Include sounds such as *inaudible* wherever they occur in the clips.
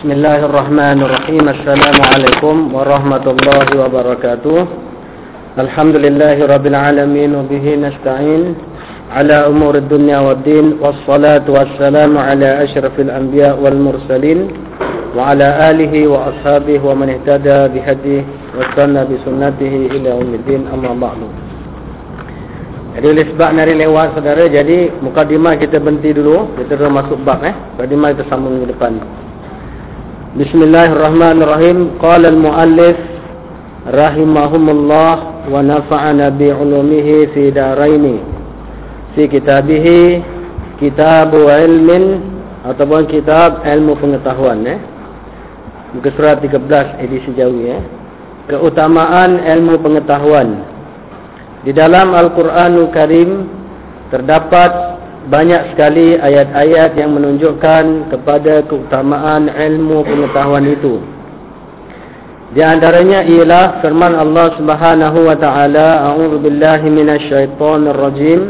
Bismillahirrahmanirrahim. Assalamualaikum warahmatullahi wabarakatuh. Alhamdulillahirabbil alamin. Wa bihi nasta'in. Ala umuri dunya waddin wassalatu wassalamu ala asyrafil anbiya wal mursalin. Wa ala alihi wa ashabihi wa man ihtada bihadihi wa sanna bi sunnatihi ila ummiddin amma ba'du. Jadi oleh sebab nari lewat saudara Jadi mukadimah kita berhenti dulu. Kita dah masuk bab eh. Mukadimah kita sambung ke depan. Bismillahirrahmanirrahim. Qala al-muallif Rahimahumullah Wa nafa'ana bi'ulumihi fi daraini. Fi kitabihi Kitabu ilmin Ataupun kitab ilmu pengetahuan eh. Muka surat 13 edisi jauh eh. Keutamaan ilmu pengetahuan. Di dalam Al-Quranul Karim terdapat banyak sekali ayat-ayat yang menunjukkan kepada keutamaan ilmu pengetahuan itu. Di antaranya ialah firman Allah Subhanahu wa taala, "A'udzu billahi minasyaitonir rajim."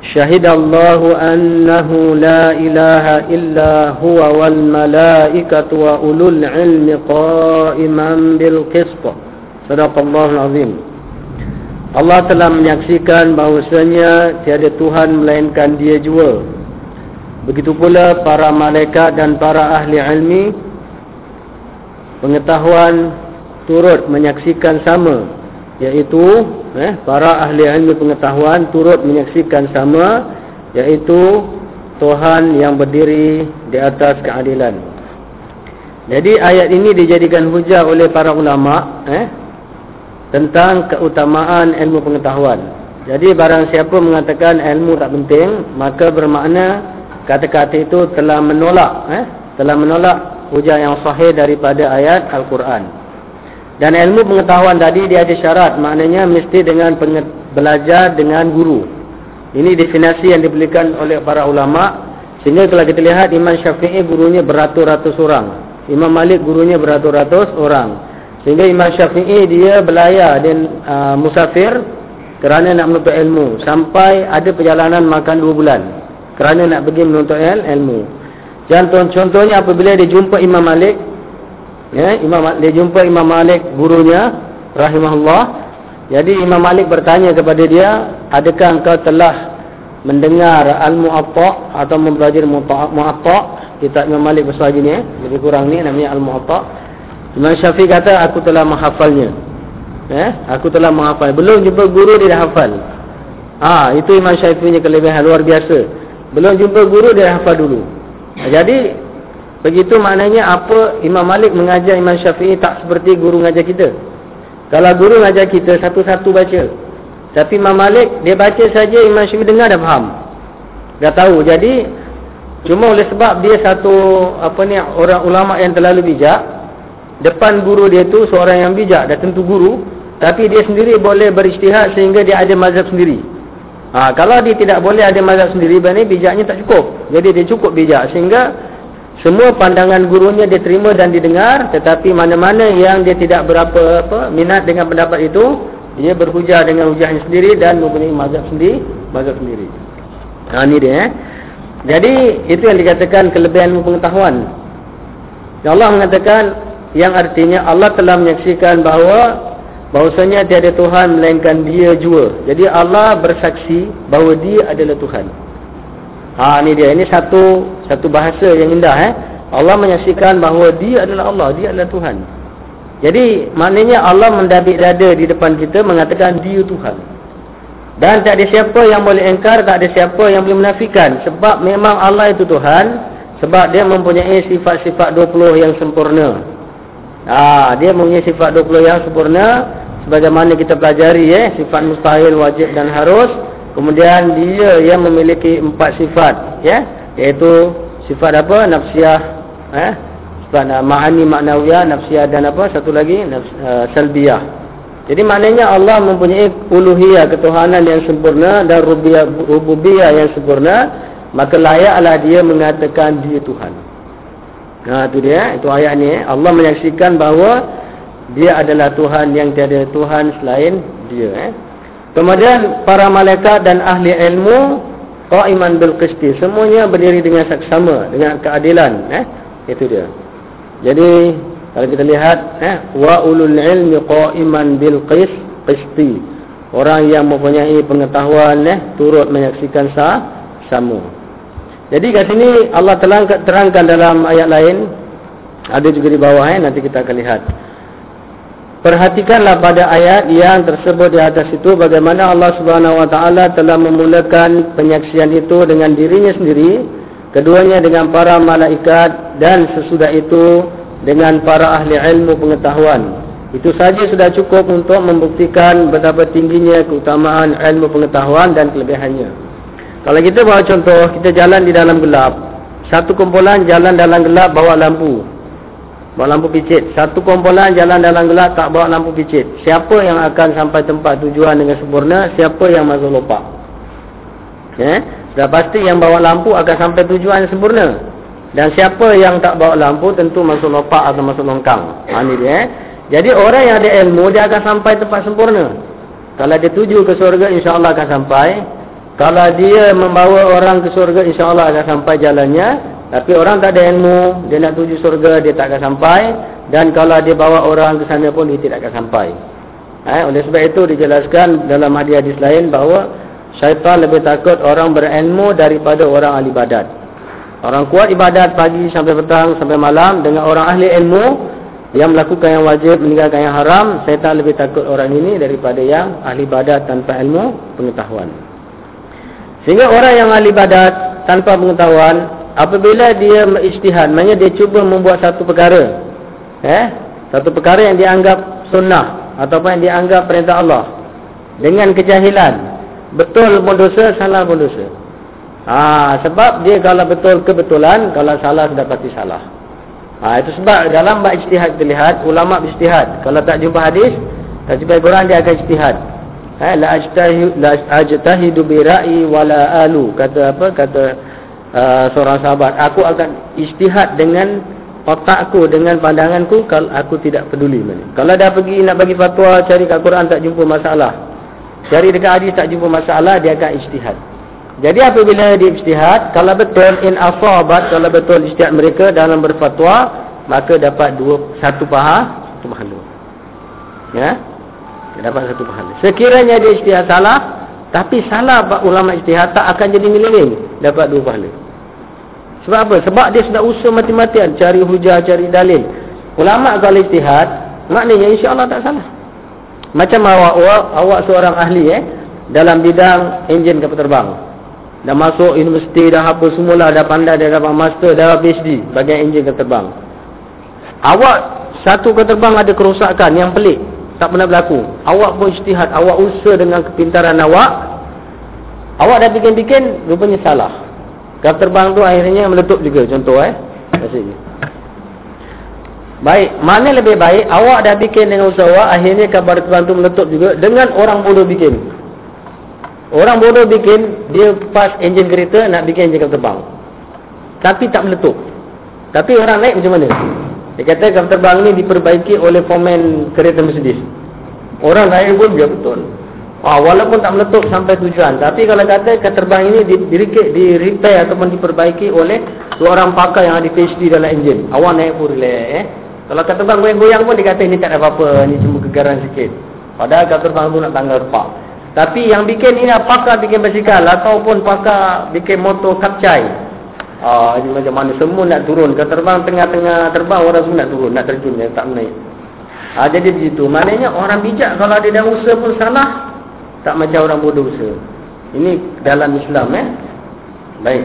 Syahidallahu annahu la ilaha illa huwa wal malaikatu wa ulul ilmi qa'iman bil qist. Sadaqallahul azim. Allah telah menyaksikan bahawasanya tiada Tuhan melainkan dia jua. Begitu pula para malaikat dan para ahli ilmi pengetahuan turut menyaksikan sama iaitu eh, para ahli ilmi pengetahuan turut menyaksikan sama iaitu Tuhan yang berdiri di atas keadilan. Jadi ayat ini dijadikan hujah oleh para ulama eh, tentang keutamaan ilmu pengetahuan. Jadi barang siapa mengatakan ilmu tak penting, maka bermakna kata-kata itu telah menolak eh, telah menolak hujah yang sahih daripada ayat Al-Quran. Dan ilmu pengetahuan tadi dia ada syarat, maknanya mesti dengan belajar dengan guru. Ini definisi yang diberikan oleh para ulama. Sehingga kalau kita lihat Imam Syafi'i gurunya beratus-ratus orang. Imam Malik gurunya beratus-ratus orang. Sehingga Imam Syafi'i dia belayar dan uh, musafir kerana nak menuntut ilmu. Sampai ada perjalanan makan dua bulan. Kerana nak pergi menuntut ilmu. Contoh, contohnya apabila dia jumpa Imam Malik. Ya, Imam dia jumpa Imam Malik gurunya. Rahimahullah. Jadi Imam Malik bertanya kepada dia. Adakah engkau telah mendengar Al-Mu'atta' atau mempelajari Mu'atta' kitab Imam Malik besar gini eh? lebih kurang ni namanya Al-Mu'atta' Imam Syafi'i kata aku telah menghafalnya. Eh, aku telah menghafal. Belum jumpa guru dia dah hafal. Ah, itu Imam Syafi'i punya kelebihan luar biasa. Belum jumpa guru dia dah hafal dulu. Jadi begitu maknanya apa Imam Malik mengajar Imam Syafi'i tak seperti guru mengajar kita. Kalau guru mengajar kita satu-satu baca. Tapi Imam Malik dia baca saja Imam Syafi'i dengar dah faham. Dah tahu. Jadi cuma oleh sebab dia satu apa ni orang ulama yang terlalu bijak depan guru dia tu seorang yang bijak dah tentu guru tapi dia sendiri boleh beristihad sehingga dia ada mazhab sendiri. Ha, kalau dia tidak boleh ada mazhab sendiri berarti bijaknya tak cukup. Jadi dia cukup bijak sehingga semua pandangan gurunya dia terima dan didengar tetapi mana-mana yang dia tidak berapa apa minat dengan pendapat itu dia berhujah dengan hujahnya sendiri dan mempunyai mazhab sendiri mazhab sendiri. Ha, ini dia eh. jadi itu yang dikatakan kelebihan pengetahuan. Allah mengatakan yang artinya Allah telah menyaksikan bahawa bahawasanya tiada Tuhan melainkan dia jua. Jadi Allah bersaksi bahawa dia adalah Tuhan. Ha ni dia. Ini satu satu bahasa yang indah eh. Allah menyaksikan bahawa dia adalah Allah, dia adalah Tuhan. Jadi maknanya Allah mendabik dada di depan kita mengatakan dia Tuhan. Dan tak ada siapa yang boleh engkar, tak ada siapa yang boleh menafikan sebab memang Allah itu Tuhan sebab dia mempunyai sifat-sifat 20 yang sempurna. Ha, dia mempunyai sifat 20 yang sempurna sebagaimana kita pelajari eh sifat mustahil, wajib dan harus. Kemudian dia yang memiliki empat sifat ya, iaitu sifat apa? Nafsiyah eh sifat ma'ani maknawiyah, nafsiyah dan apa? Satu lagi nafs, uh, salbiyah. Jadi maknanya Allah mempunyai uluhiyah ketuhanan yang sempurna dan rububiyah yang sempurna, maka layaklah dia mengatakan dia Tuhan. Ha itu dia, itu ayat ni. Allah menyaksikan bahawa dia adalah Tuhan yang tiada Tuhan selain dia eh. Kemudian para malaikat dan ahli ilmu qaiman bil qisti, semuanya berdiri dengan saksama dengan keadilan eh. Itu dia. Jadi kalau kita lihat eh wa ulul ilmi qa'iman bil qis qisti. Orang yang mempunyai pengetahuan eh turut menyaksikan sah sama. Jadi kat sini Allah telah terangkan dalam ayat lain ada juga di bawah eh nanti kita akan lihat. Perhatikanlah pada ayat yang tersebut di atas itu bagaimana Allah Subhanahu wa taala telah memulakan penyaksian itu dengan dirinya sendiri, keduanya dengan para malaikat dan sesudah itu dengan para ahli ilmu pengetahuan. Itu saja sudah cukup untuk membuktikan betapa tingginya keutamaan ilmu pengetahuan dan kelebihannya. Kalau kita bawa contoh, kita jalan di dalam gelap. Satu kumpulan jalan dalam gelap bawa lampu. Bawa lampu picit. Satu kumpulan jalan dalam gelap tak bawa lampu picit. Siapa yang akan sampai tempat tujuan dengan sempurna? Siapa yang masuk lopak? Eh? Sudah pasti yang bawa lampu akan sampai tujuan sempurna. Dan siapa yang tak bawa lampu tentu masuk lopak atau masuk longkang. Ha, ini dia. Eh? Jadi orang yang ada ilmu dia akan sampai tempat sempurna. Kalau dia tuju ke surga insyaAllah akan sampai. Kalau dia membawa orang ke surga insyaAllah akan sampai jalannya. Tapi orang tak ada ilmu, dia nak tuju surga, dia tak akan sampai. Dan kalau dia bawa orang ke sana pun, dia tidak akan sampai. Eh, oleh sebab itu dijelaskan dalam hadis-hadis lain bahawa syaitan lebih takut orang berilmu daripada orang ahli ibadat. Orang kuat ibadat pagi sampai petang sampai malam dengan orang ahli ilmu yang melakukan yang wajib meninggalkan yang haram, syaitan lebih takut orang ini daripada yang ahli ibadat tanpa ilmu pengetahuan. Sehingga orang yang ahli ibadat tanpa pengetahuan apabila dia ijtihad maknanya dia cuba membuat satu perkara eh satu perkara yang dianggap sunnah ataupun yang dianggap perintah Allah. Dengan kejahilan. Betul pun dosa salah pun dosa. Ha, sebab dia kalau betul kebetulan kalau salah sudah pasti salah. Ha, itu sebab dalam bab ijtihad kita lihat ulama ijtihad. Kalau tak jumpa hadis tak jumpa Quran dia akan ijtihad eh la ajtahidu la ajtahidu bi ra'i wala alu. Kata apa? Kata Uh, seorang sahabat aku akan istihad dengan otakku dengan pandanganku kalau aku tidak peduli. Mana kalau dah pergi nak bagi fatwa cari kat Quran tak jumpa masalah. Cari dekat hadis tak jumpa masalah dia akan istihad jadi apabila dia istihad kalau betul in asabat kalau betul istihad mereka dalam berfatwa maka dapat dua satu paha satu pahala. Ya dia dapat satu pahala sekiranya dia istihad salah tapi salah ulama ijtihad tak akan jadi milik dapat dua pahala. Sebab apa? Sebab dia sudah usaha mati-matian cari hujah, cari dalil. Ulama kalau ijtihad, maknanya insya-Allah tak salah. Macam awak, awak, awak seorang ahli eh dalam bidang enjin kapal terbang. Dah masuk universiti dah apa semula dah pandai dah dapat master dah PhD bagian enjin kapal terbang. Awak satu kapal terbang ada kerosakan yang pelik tak pernah berlaku. Awak pun ijtihad, awak usaha dengan kepintaran awak. Awak dah bikin-bikin, rupanya salah. Kapal terbang tu akhirnya meletup juga, contoh eh. Maksudnya. Baik, mana lebih baik, awak dah bikin dengan usaha awak, akhirnya kapal terbang tu meletup juga dengan orang bodoh bikin. Orang bodoh bikin, dia pas enjin kereta nak bikin enjin kapal terbang. Tapi tak meletup. Tapi orang naik macam mana? Dia kata kapal terbang ni diperbaiki oleh fomen kereta Mercedes. Orang lain pun dia betul. Ah, walaupun tak meletup sampai tujuan. Tapi kalau kata kapal terbang ini di, di, repair ataupun diperbaiki oleh seorang pakar yang ada PhD dalam enjin. Awak naik pun relax. Eh? Kalau kapal terbang goyang-goyang pun dia kata ini tak ada apa-apa. Ini cuma kegaran sikit. Padahal kapal terbang tu nak tanggal repak. Tapi yang bikin ini pakar bikin basikal ataupun pakar bikin motor kapcai. Ah, ini macam mana semua nak turun ke terbang tengah-tengah terbang orang semua nak turun, nak terjun yang tak naik. Ah, jadi begitu. Maknanya orang bijak kalau dia dah usaha pun salah, tak macam orang bodoh usaha. Ini dalam Islam eh. Baik.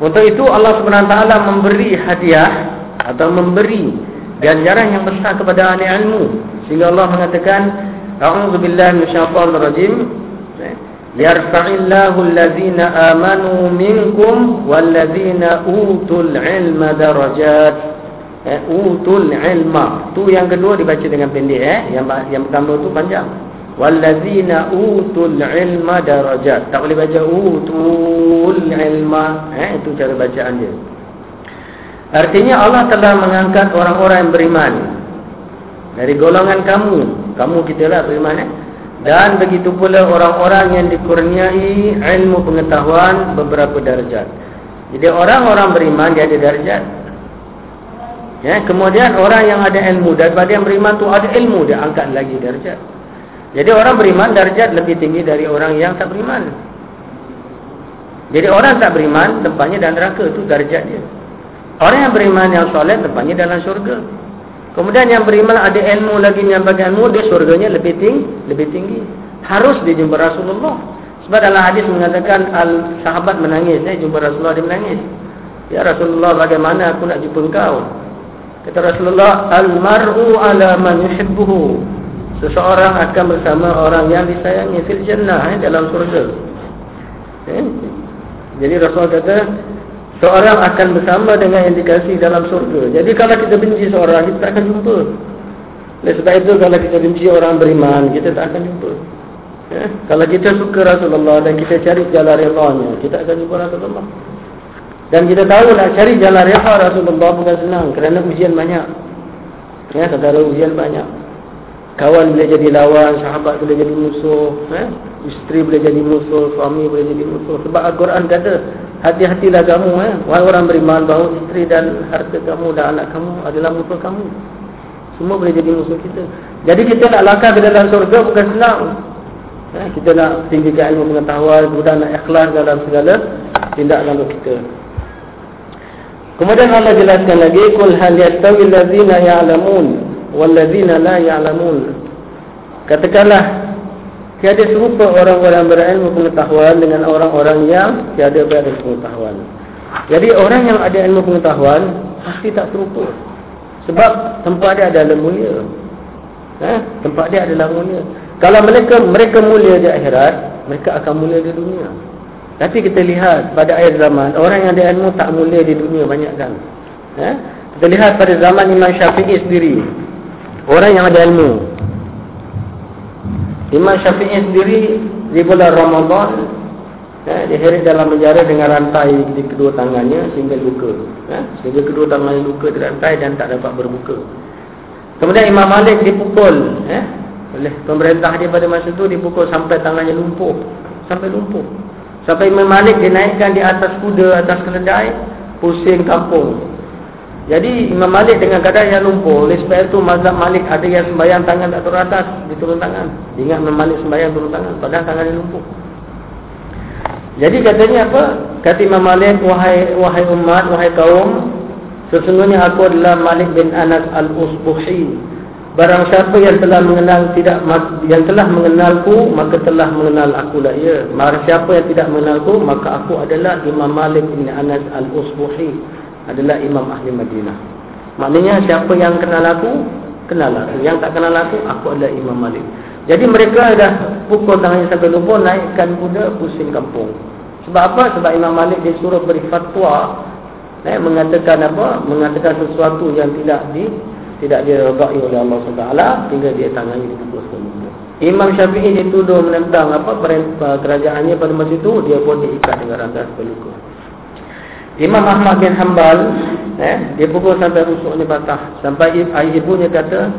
Untuk itu Allah taala memberi hadiah atau memberi ganjaran yang besar kepada ahli ilmu. Sehingga Allah mengatakan, minasyaitonir rajim. Yarfa'illahu alladhina amanu minkum walladhina utul ilma darajat. Eh, utul ilma. Tu yang kedua dibaca dengan pendek eh. Yang yang pertama tu panjang. Walladhina utul ilma darajat. Tak boleh baca utul ilma. Eh itu cara bacaan dia. Artinya Allah telah mengangkat orang-orang yang beriman. Dari golongan kamu. Kamu kita lah beriman eh dan begitu pula orang-orang yang dikurniai ilmu pengetahuan beberapa darjat. Jadi orang-orang beriman dia ada darjat. Ya, kemudian orang yang ada ilmu daripada yang beriman tu ada ilmu dia angkat lagi darjat. Jadi orang beriman darjat lebih tinggi dari orang yang tak beriman. Jadi orang tak beriman tempatnya dalam neraka tu darjat dia. Orang yang beriman yang soleh tempatnya dalam syurga. Kemudian yang beriman ada ilmu lagi menyampaikan ilmu dia syurganya lebih tinggi, lebih tinggi. Harus dia jumpa Rasulullah. Sebab dalam hadis mengatakan al sahabat menangis, eh jumpa Rasulullah dia menangis. Ya Rasulullah bagaimana aku nak jumpa engkau? Kata Rasulullah, Al-mar'u ala man yuhibbuhu. Seseorang akan bersama orang yang disayangi fil jannah eh, dalam surga. Eh? Jadi Rasulullah kata, seorang akan bersama dengan yang dikasih dalam surga. Jadi kalau kita benci seorang, kita akan jumpa. Oleh sebab itu kalau kita benci orang beriman, kita tak akan jumpa. Eh? Kalau kita suka Rasulullah dan kita cari jalan relanya, kita akan jumpa Rasulullah. Dan kita tahu nak cari jalan reha Rasulullah bukan senang kerana ujian banyak. Ya, saudara ujian banyak. Kawan boleh jadi lawan, sahabat boleh jadi musuh, eh? isteri boleh jadi musuh, suami boleh jadi musuh. Sebab Al-Quran kata, hati-hatilah kamu, eh? wahai orang beriman bahawa isteri dan harta kamu dan anak kamu adalah musuh kamu. Semua boleh jadi musuh kita. Jadi kita nak langkah ke dalam surga bukan senang. Eh? Kita nak tinggikan ilmu pengetahuan, kemudian nak ikhlas dalam segala tindakan kita. Kemudian Allah jelaskan lagi kul hal yastawi allazina ya'lamun wal ladzina la ya'lamun. Katakanlah tiada serupa orang-orang berilmu pengetahuan dengan orang-orang yang tiada berilmu pengetahuan. Jadi orang yang ada ilmu pengetahuan pasti tak serupa. Sebab tempat dia adalah mulia. Ha? tempat dia adalah mulia. Kalau mereka mereka mulia di akhirat, mereka akan mulia di dunia. Tapi kita lihat pada akhir zaman Orang yang ada ilmu tak mulia di dunia banyak kan eh? Kita lihat pada zaman Imam Syafi'i sendiri Orang yang ada ilmu Imam Syafi'i sendiri Di bulan Ramadan eh, Dia heret dalam penjara dengan rantai Di kedua tangannya sehingga luka eh? Sehingga kedua tangannya luka di rantai Dan tak dapat berbuka Kemudian Imam Malik dipukul eh? Oleh pemerintah dia pada masa itu Dipukul sampai tangannya lumpuh Sampai lumpuh Sampai Imam Malik dinaikkan di atas kuda, atas keledai, pusing kampung. Jadi Imam Malik dengan keadaan yang lumpuh. Oleh sebab itu mazhab Malik ada yang sembahyang tangan tak turun atas, diturun tangan. Ingat Imam Malik sembahyang turun tangan, padahal tangan yang lumpuh. Jadi katanya apa? Kata Imam Malik, wahai wahai umat, wahai kaum, sesungguhnya aku adalah Malik bin Anas al-Usbuhi. Barang siapa yang telah mengenal tidak yang telah mengenalku maka telah mengenal aku lah ya. Barang siapa yang tidak mengenalku maka aku adalah Imam Malik bin Anas Al-Usbuhi adalah Imam Ahli Madinah. Maknanya siapa yang kenal aku kenal aku. Yang tak kenal aku aku adalah Imam Malik. Jadi mereka dah pukul tangannya sampai lupa naikkan kuda pusing kampung. Sebab apa? Sebab Imam Malik disuruh beri fatwa eh, mengatakan apa? Mengatakan sesuatu yang tidak di tidak diredai oleh Allah SWT hingga dia tangannya dipukul sekali Imam Syafi'i dituduh menentang apa perintah kerajaannya pada masa itu dia pun diikat dengan rantai sepeluka Imam Ahmad bin Hanbal eh, dia pukul sampai rusuknya patah sampai ibunya kata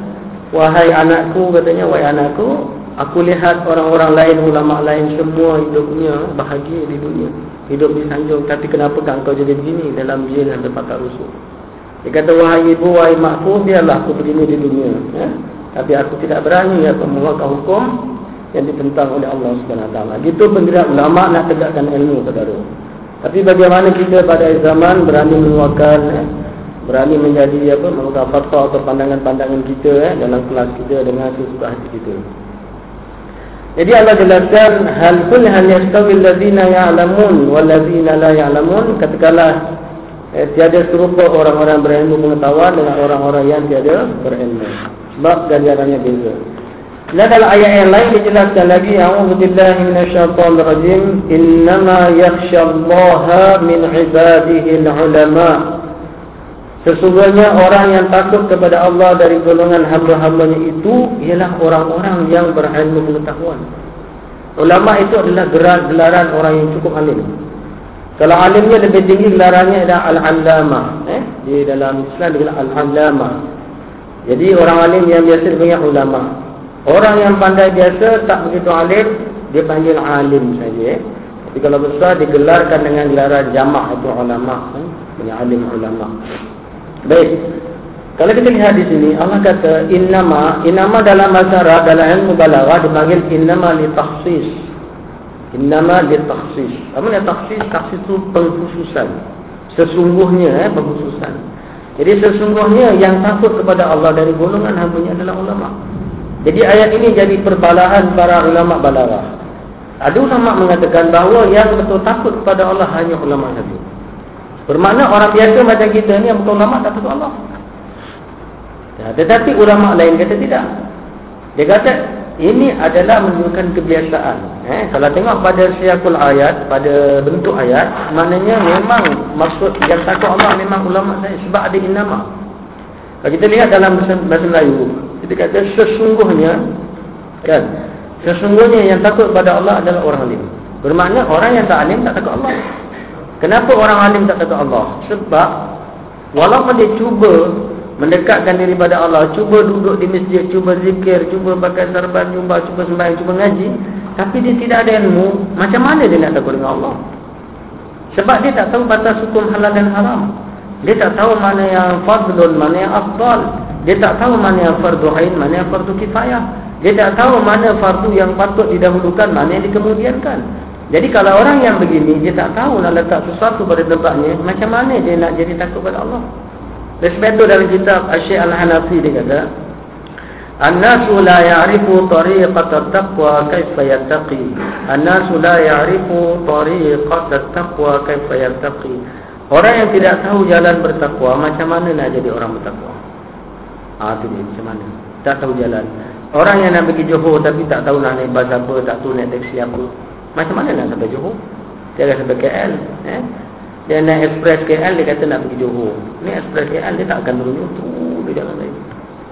wahai anakku katanya wahai anakku aku lihat orang-orang lain ulama lain semua hidupnya bahagia di dunia hidup di sanjung tapi kenapa kau jadi begini dalam jin dan patah rusuk dia kata, wahai ibu, wahai makfu, biarlah aku begini di dunia. Ya? Tapi aku tidak berani ya, mengeluarkan hukum yang ditentang oleh Allah SWT. Gitu pendirian ulama nak tegakkan ilmu, saudara. Tapi bagaimana kita pada zaman berani mengeluarkan, ya? berani menjadi apa, mengeluarkan fatwa atau pandangan-pandangan kita ya? dalam kelas kita dengan sesuka hati kita. Jadi Allah jelaskan hal kul hal yastawi allazina ya'lamun wal ladzina la ya'lamun katakanlah eh, tiada serupa orang-orang berilmu pengetahuan dengan orang-orang yang tiada berilmu. Sebab ganjarannya beza. Dalam ayat yang lain dijelaskan lagi A'udzubillahi minasyaitonirrajim innama yakhsyallaha min ibadihi ulama. Sesungguhnya orang yang takut kepada Allah dari golongan hamba-hambanya itu ialah orang-orang yang berilmu pengetahuan. Ulama itu adalah gelaran orang yang cukup alim. Kalau alimnya lebih tinggi gelarannya adalah al-allamah. Eh? Di dalam Islam dia al-allamah. Jadi orang alim yang biasa dipanggil ulama. Orang yang pandai biasa tak begitu alim, dia panggil alim saja. Tapi kalau besar digelarkan dengan gelaran jamak itu ulama, eh? punya alim ulama. Baik. Kalau kita lihat di sini Allah kata innama innama dalam bahasa Arab dalam ilmu balaghah dipanggil innama li takhsis. Innama li takhsis. Apa maksud takhsis? Takhsis itu pengkhususan. Sesungguhnya eh, pengkhususan. Jadi sesungguhnya yang takut kepada Allah dari golongan hamba adalah ulama. Jadi ayat ini jadi perbalaan para ulama balaghah. Ada ulama mengatakan bahawa yang betul takut kepada Allah hanya ulama saja. Bermakna orang biasa macam kita ni yang betul ulama tak takut Allah. Ya, tetapi ulama lain kata tidak. Dia kata ini adalah menunjukkan kebiasaan. Eh, kalau tengok pada siakul ayat, pada bentuk ayat, maknanya memang maksud yang takut Allah memang ulama saya sebab ada nama. Kalau kita lihat dalam bahasa Melayu, kita kata sesungguhnya kan, sesungguhnya yang takut pada Allah adalah orang alim. Bermakna orang yang tak alim tak takut Allah. Kenapa orang alim tak takut Allah? Sebab walaupun dia cuba mendekatkan diri pada Allah, cuba duduk di masjid, cuba zikir, cuba pakai sarban jumpa, cuba sembahyang, cuba ngaji, tapi dia tidak ada ilmu, macam mana dia nak takut dengan Allah? Sebab dia tak tahu batas hukum halal dan haram. Dia tak tahu mana yang fardun, mana yang afdal. Dia tak tahu mana yang fardu ain, mana yang fardu kifayah. Dia tak tahu mana fardu yang patut didahulukan, mana yang dikemudiankan. Jadi kalau orang yang begini, dia tak tahu nak letak sesuatu pada tempatnya, macam mana dia nak jadi takut pada Allah? Sebab itu dalam kitab Asyik Al-Hanafi dia kata An-nasu la ya'rifu tariqat taqwa kaifa yattaqi An-nasu la ya'rifu tariqat taqwa kaifa yattaqi Orang yang tidak tahu jalan bertakwa Macam mana nak jadi orang bertakwa Ah tu dia macam mana Tak tahu jalan Orang yang nak pergi Johor tapi tak tahu nak naik bas apa Tak tahu naik taksi apa Macam mana nak sampai Johor Dia akan sampai KL eh? Dia naik express KL dia kata nak pergi Johor. Ni express KL dia tak akan turun tu dia jalan lain.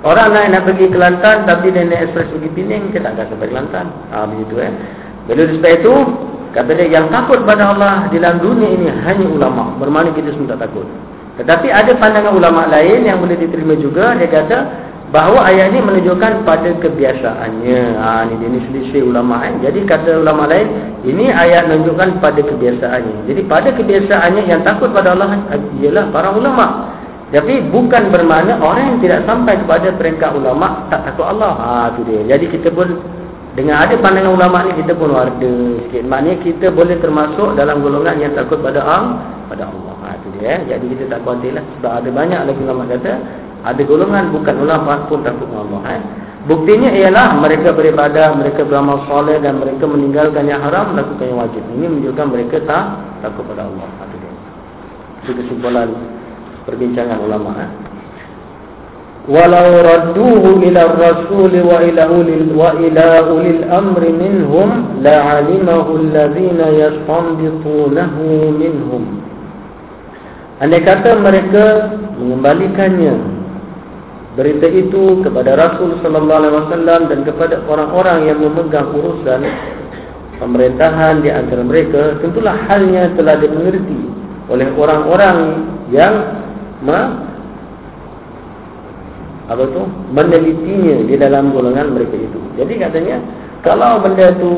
Orang naik nak pergi Kelantan tapi dia naik express pergi Pening dia tak akan sampai Kelantan. Ha begitu eh. Bila sebab itu kata dia yang takut pada Allah di dalam dunia ini hanya ulama. Bermakna kita semua tak takut. Tetapi ada pandangan ulama lain yang boleh diterima juga dia kata bahawa ayat ini menunjukkan pada kebiasaannya. Ha ni dia ni selisih ulama eh. Jadi kata ulama lain, ini ayat menunjukkan pada kebiasaannya. Jadi pada kebiasaannya yang takut pada Allah ialah para ulama. Tapi bukan bermakna orang yang tidak sampai kepada peringkat ulama tak takut Allah. Ha tu dia. Jadi kita pun dengan ada pandangan ulama ni kita pun warda sikit. Maknanya kita boleh termasuk dalam golongan yang takut pada Allah, pada Allah. Ha tu dia. Eh. Jadi kita tak khawatirlah sebab ada banyak lagi ulama kata ada golongan bukan ulama pun takut Allah. Eh? Buktinya ialah mereka beribadah, mereka beramal soleh dan mereka meninggalkan yang haram, melakukan yang wajib. Ini menunjukkan mereka tak takut pada Allah. Itu kesimpulan perbincangan ulama. Eh? Walau radduhu ila rasul wa ila wa ila ulil amri minhum la alimahu alladhina yastanbitunahu minhum. Andai kata mereka mengembalikannya berita itu kepada Rasul sallallahu alaihi wasallam dan kepada orang-orang yang memegang urusan pemerintahan di antara mereka tentulah halnya telah dimengerti oleh orang-orang yang apa tu menelitinya di dalam golongan mereka itu. Jadi katanya kalau benda itu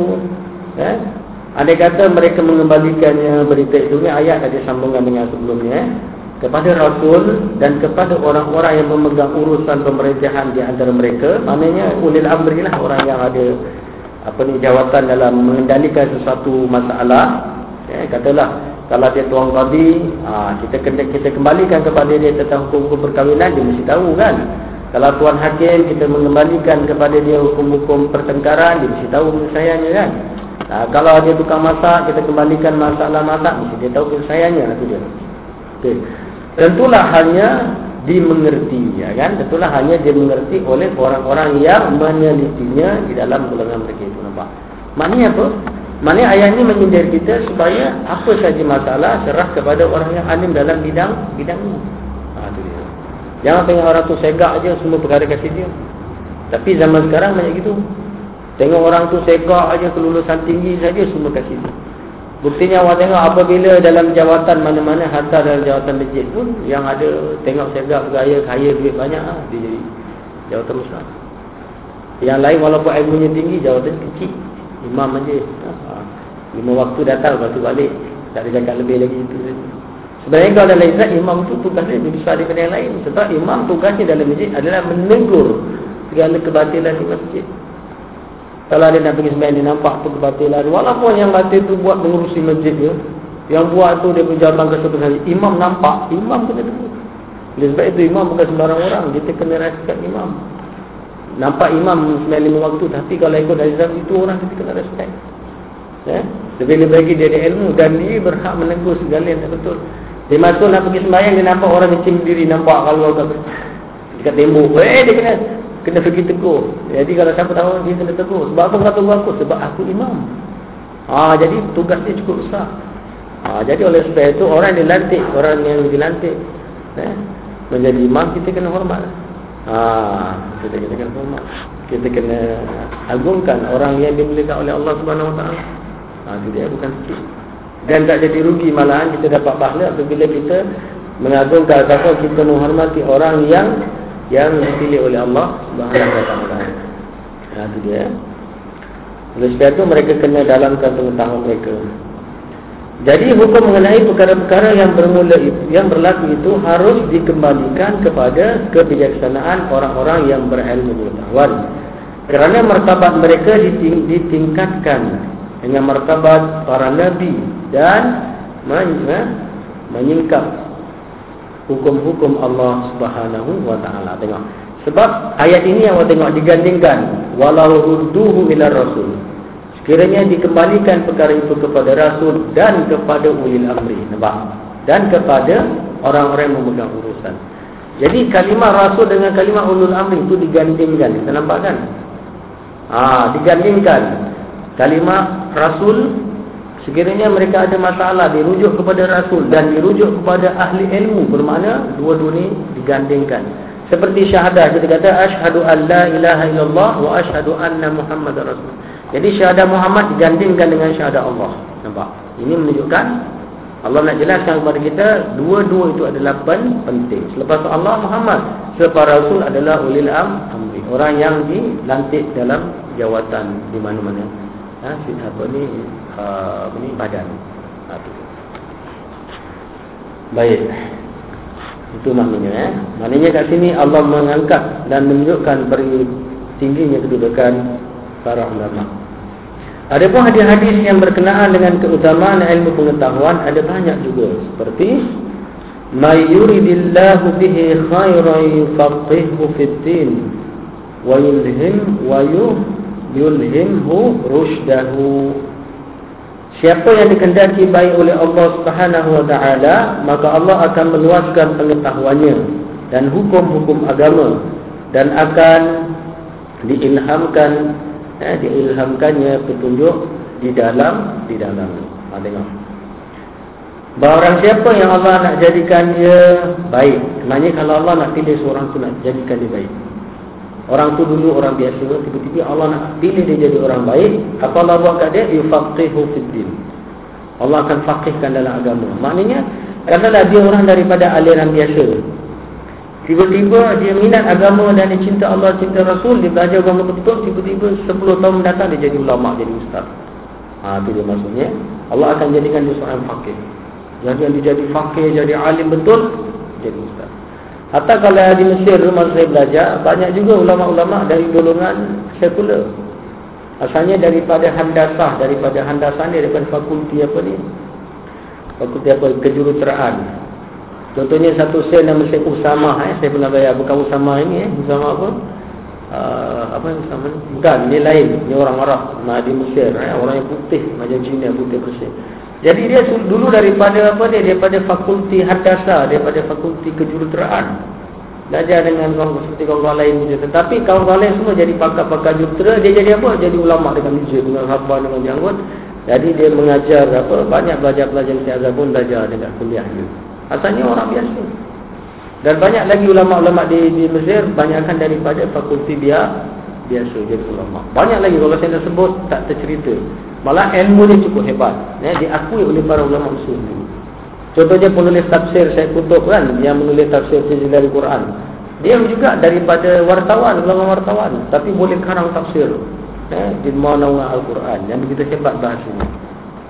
eh ada kata mereka mengembalikannya berita itu ni ayat ada sambungan dengan sebelumnya eh kepada Rasul dan kepada orang-orang yang memegang urusan pemerintahan di antara mereka maknanya ulil amri lah orang yang ada apa ni jawatan dalam mengendalikan sesuatu masalah ya, katalah kalau dia tuan qadi ha, kita kena kita kembalikan kepada dia tentang hukum-hukum perkahwinan dia mesti tahu kan kalau tuan hakim kita mengembalikan kepada dia hukum-hukum pertengkaran dia mesti tahu penyelesaiannya kan? Ha, kalau dia tukang masak kita kembalikan masalah masak mesti dia tahu penyelesaiannya itu dia. Okay tentulah hanya dimengerti ya kan? Tentulah hanya dimengerti oleh orang-orang yang menelitinya di dalam golongan mereka itu nampak? Maknanya apa? Maknanya ayat ini menyindir kita supaya apa saja masalah serah kepada orang yang alim dalam bidang bidang ini ha, itu dia. Jangan tengok orang tu segak aja semua perkara kasih dia tapi zaman sekarang banyak gitu tengok orang tu segak aja kelulusan tinggi saja semua kasih dia Buktinya awak tengok apabila dalam jawatan mana-mana harta dalam jawatan masjid pun yang ada tengok segak bergaya kaya duit banyak lah, dia jadi jawatan besar. Yang lain walaupun ilmunya tinggi jawatan kecil. Imam aja. Ha. Lima waktu datang lepas tu balik. Tak ada cakap lebih lagi itu. Sebenarnya kalau dalam Islam imam tu tugasnya lebih besar daripada yang lain sebab imam tugasnya dalam masjid adalah menegur segala kebatilan di masjid. Kalau dia nak pergi sembahyang dia nampak tu kebatilan walaupun yang batil tu buat mengurusi masjid dia yang buat tu dia berjalan ke satu hari imam nampak imam kena tegur. Oleh sebab itu imam bukan sembarang orang kita kena respect imam. Nampak imam sembahyang lima waktu tapi kalau ikut dari Islam itu orang kita kena respect. Ya? Lebih lagi dia ada ilmu dan dia berhak menegur segala yang tak betul. Dia masuk nak pergi sembahyang dia nampak orang kecil diri nampak kalau kat dekat tembok. Eh dia kena kena pergi tegur. Jadi kalau siapa tahu dia kena tegur. Sebab apa kata aku? Sebab aku imam. Ah jadi tugas dia cukup besar. Ah jadi oleh sebab itu orang yang dilantik, orang yang dilantik eh, menjadi imam kita kena hormat. Ah kita kena hormat. Kita kena agungkan orang yang dimuliakan oleh Allah Subhanahu Wa Taala. Ha, dia bukan sikit. Dan tak jadi rugi malahan kita dapat pahala apabila kita mengagungkan ataupun kita menghormati orang yang yang dipilih oleh Allah Subhanahu wa taala. Ha, itu dia. Oleh sebab itu mereka kena dalamkan pengetahuan mereka. Jadi hukum mengenai perkara-perkara yang bermula yang berlaku itu harus dikembalikan kepada kebijaksanaan orang-orang yang berilmu pengetahuan. Kerana martabat mereka diting ditingkatkan dengan martabat para nabi dan menyingkap hukum-hukum Allah Subhanahu wa taala. Tengok. Sebab ayat ini yang kita tengok digandingkan. Walau rudduhu ila rasul. Sekiranya dikembalikan perkara itu kepada rasul dan kepada ulil amri. Nampak? Dan kepada orang-orang yang memegang urusan. Jadi kalimah rasul dengan kalimah ulul amri itu digandingkan. Kita nampak kan? Ah digandingkan kalimah rasul sekiranya mereka ada masalah dirujuk kepada rasul dan dirujuk kepada ahli ilmu bermakna dua-dua ini digandingkan. Seperti syahadah kita kata asyhadu an la ilaha illallah wa asyhadu anna muhammadar rasul. Jadi syahadah Muhammad digandingkan dengan syahadah Allah. Nampak? Ini menunjukkan Allah nak jelaskan kepada kita dua-dua itu adalah penting. Selepas Allah Muhammad selepas rasul adalah ulil amri. Orang yang dilantik dalam jawatan di mana-mana ha, apa ni uh, apa ni badan. Ha, baik. Itu maknanya eh. maknanya kat sini Allah mengangkat dan menunjukkan beri tingginya kedudukan para ulama. Ada pun hadis-hadis yang berkenaan dengan keutamaan ilmu pengetahuan ada banyak juga. Seperti may yuridillahu bihi khairan yufaqihu fid din wa yulhim wa yuh yulhimhu rushdahu. Siapa yang dikendaki baik oleh Allah Subhanahu wa taala maka Allah akan meluaskan pengetahuannya dan hukum-hukum agama dan akan diilhamkan eh, diilhamkannya petunjuk di dalam di dalam. Ha, tengok. Barang siapa yang Allah nak jadikan dia baik Maknanya kalau Allah nak pilih seorang tu nak jadikan dia baik Orang tu dulu orang biasa Tiba-tiba Allah nak pilih dia jadi orang baik Apa Allah buat kat dia? Yufaqihu fiddin. Allah akan faqihkan dalam agama. Maknanya Katalah dia orang daripada aliran biasa. Tiba-tiba dia minat agama dan dia cinta Allah, cinta Rasul Dia belajar agama betul Tiba-tiba 10 tahun mendatang dia jadi ulama, jadi ustaz. Ha, itu dia maksudnya. Allah akan jadikan dia seorang faqih Jadi dia jadi faqih, jadi alim betul Jadi ustaz Hatta kalau di Mesir rumah saya belajar Banyak juga ulama-ulama dari golongan sekular Asalnya daripada handasah Daripada handasah ni Daripada fakulti apa ni Fakulti apa kejuruteraan Contohnya satu sel nama saya Usama eh. Saya pernah bayar Bukan Usama ini eh. Usama apa uh, Apa yang Usama ni Bukan Ini lain Ini orang Arab Di Mesir eh. Orang yang putih Macam Cina putih bersih jadi dia dulu daripada apa dia daripada fakulti hadasa, daripada fakulti kejuruteraan. Belajar dengan kawan seperti kawan-kawan lain juga. Tetapi kawan-kawan lain semua jadi pakar-pakar jurutera, dia jadi apa? Jadi ulama dengan masjid, dengan khabar, dengan janggut. Jadi dia mengajar apa? Banyak belajar-belajar siaga pun belajar dekat kuliah ni. Asalnya orang biasa. Dan banyak lagi ulama-ulama di, di Mesir, banyakkan daripada fakulti dia biasa jadi ulama. Banyak lagi kalau saya nak sebut tak tercerita. Malah ilmu ni cukup hebat. Ya, diakui oleh para ulama usul Contohnya penulis tafsir saya kutub kan. Yang menulis tafsir dari Quran. Dia juga daripada wartawan, ulama wartawan. Tapi boleh karang tafsir. Ya, di mana Al-Quran. Yang begitu hebat bahasanya.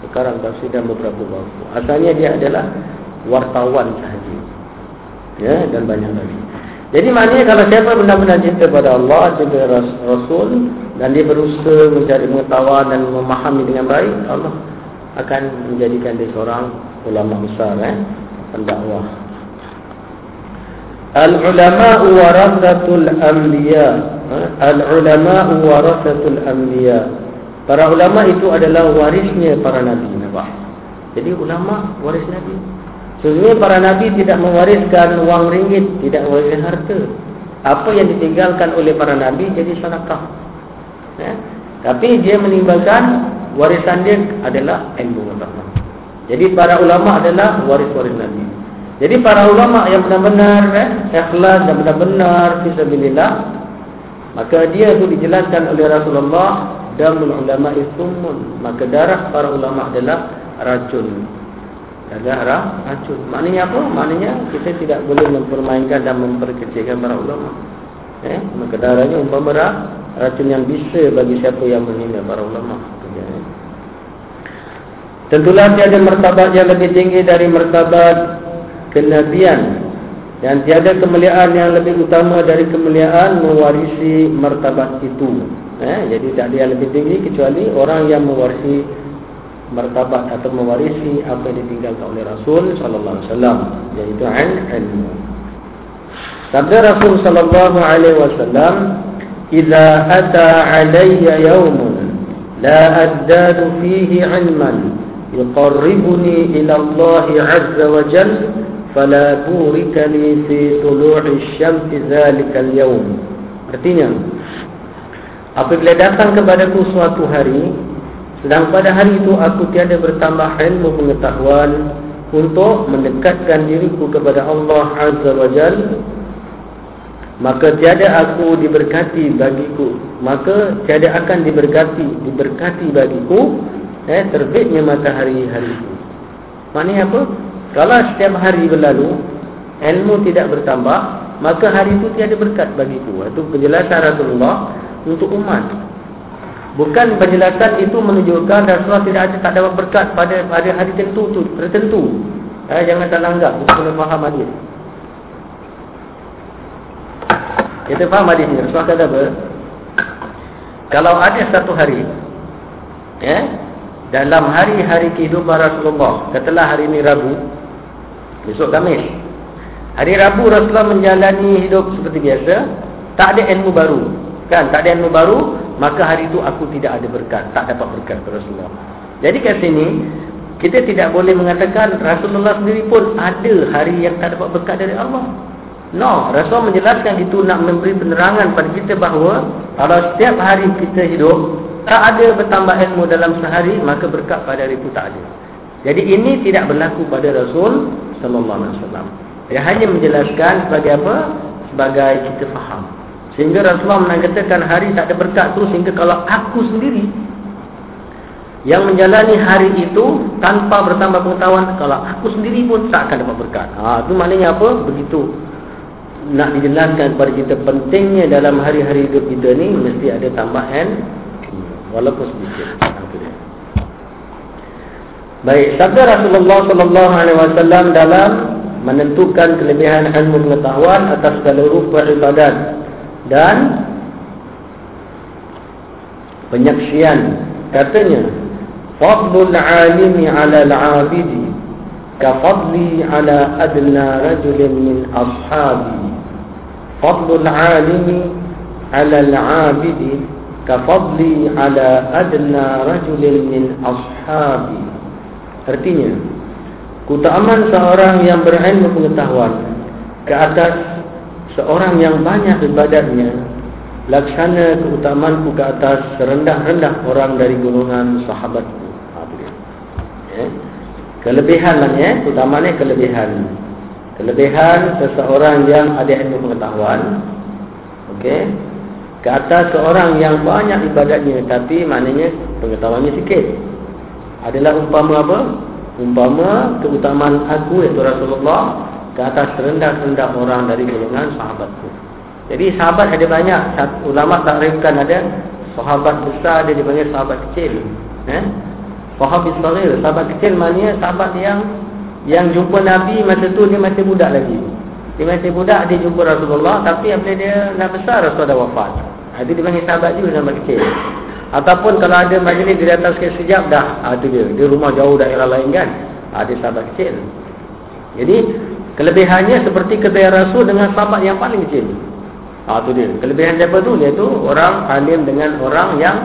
Sekarang tafsir dan beberapa buku. Asalnya dia adalah wartawan sahaja. Ya, dan banyak lagi. Jadi maknanya kalau siapa benar-benar cinta pada Allah, cinta Rasul dan dia berusaha mencari pengetahuan dan memahami dengan baik, Allah akan menjadikan dia seorang ulama besar eh, pendakwah. Al-ulama warasatul anbiya. Eh, al-ulama warasatul anbiya. Para ulama itu adalah warisnya para nabi, nampak? Jadi ulama waris nabi. Sesungguhnya para nabi tidak mewariskan wang ringgit, tidak mewariskan harta. Apa yang ditinggalkan oleh para nabi jadi sedekah. Ya? Tapi dia meninggalkan warisan dia adalah ilmu agama. Jadi para ulama adalah waris-waris nabi. Jadi para ulama yang benar-benar eh, ikhlas dan benar-benar fisabilillah maka dia itu dijelaskan oleh Rasulullah damul ulama isumun maka darah para ulama adalah racun darah racun. Maknanya apa? Maknanya kita tidak boleh mempermainkan dan memperkecilkan para ulama. Eh, maka umpama racun yang bisa bagi siapa yang menghina para ulama. Eh. Tentulah tiada martabat yang lebih tinggi dari martabat kenabian dan tiada kemuliaan yang lebih utama dari kemuliaan mewarisi martabat itu. Eh, jadi tak ada yang lebih tinggi kecuali orang yang mewarisi martabat atau mewarisi apa yang ditinggalkan oleh Rasul sallallahu alaihi wasallam yaitu an ilmu. Sabda Rasul sallallahu alaihi wasallam, "Idza ata alayya yawmun la azdadu fihi 'ilman yuqarribuni ila Allah 'azza wa jalla fala burika li fi tulu'i asy-syamsi dzalika al-yawm." Artinya, apabila datang kepadaku suatu hari sedang pada hari itu aku tiada bertambah ilmu pengetahuan untuk mendekatkan diriku kepada Allah Azza wa Jal. Maka tiada aku diberkati bagiku. Maka tiada akan diberkati diberkati bagiku eh terbitnya matahari hari itu. Maknanya apa? Kalau setiap hari berlalu ilmu tidak bertambah maka hari itu tiada berkat bagiku. Itu penjelasan Rasulullah untuk umat Bukan penjelasan itu menunjukkan Rasulullah tidak ada tak dapat berkat pada pada hari tertentu tu, tertentu. Eh, jangan tak langgap, kita kena faham hadis. Kita faham hadis ni. Rasulullah kata apa? Kalau ada satu hari, ya, dalam hari-hari kehidupan Rasulullah, katalah hari ini Rabu, besok Kamis. Hari Rabu Rasulullah menjalani hidup seperti biasa, tak ada ilmu baru. Kan, tak ada ilmu baru, maka hari itu aku tidak ada berkat, tak dapat berkat kepada Rasulullah. Jadi kat sini kita tidak boleh mengatakan Rasulullah sendiri pun ada hari yang tak dapat berkat dari Allah. No, Rasul menjelaskan itu nak memberi penerangan pada kita bahawa kalau setiap hari kita hidup tak ada bertambah ilmu dalam sehari maka berkat pada hari itu tak ada. Jadi ini tidak berlaku pada Rasul sallallahu alaihi wasallam. Dia hanya menjelaskan sebagai apa? Sebagai kita faham. Sehingga Rasulullah mengatakan hari tak ada berkat tu sehingga kalau aku sendiri yang menjalani hari itu tanpa bertambah pengetahuan kalau aku sendiri pun tak akan dapat berkat. Ha tu maknanya apa? Begitu nak dijelaskan kepada kita pentingnya dalam hari-hari hidup kita ni mesti ada tambahan walaupun sedikit. Baik, sabda Rasulullah sallallahu alaihi wasallam dalam menentukan kelebihan ilmu pengetahuan atas seluruh ibadat dan penyaksian katanya fadlul alimi ala al-abidi ka fadli ala adna rajulin min ashabi. Fadlul alimi ala al-abidi ka fadli ala adna rajulin min ashabi. Artinya keutamaan seorang yang berilmu pengetahuan ke atas seorang yang banyak ibadatnya laksana keutamaanku ke atas serendah-rendah orang dari golongan sahabatku. Ha, ya. kelebihan lah ya. Utamanya kelebihan. Kelebihan seseorang yang ada ilmu pengetahuan okey ke atas seorang yang banyak ibadatnya tapi maknanya pengetahuannya sikit. Adalah umpama apa? Umpama keutamaan aku iaitu Rasulullah ke atas rendah-rendah orang dari golongan sahabatku. Jadi sahabat ada banyak. Ulama tak takrifkan ada sahabat besar dia dipanggil sahabat kecil. Eh? Sahabat besar, sahabat kecil maknanya sahabat yang yang jumpa Nabi masa tu dia masih budak lagi. Dia masih budak dia jumpa Rasulullah tapi apabila dia dah besar Rasulullah dah wafat. Itu dia panggil sahabat juga nama kecil. Ataupun kalau ada majlis dia datang sikit sejak dah. Ha, itu dia. Dia rumah jauh daerah lain kan. Ha, dia sahabat kecil. Jadi kelebihannya seperti kelebihan Rasul dengan sahabat yang paling kecil. Ha, itu dia. Kelebihan siapa tu? Dia tu orang alim dengan orang yang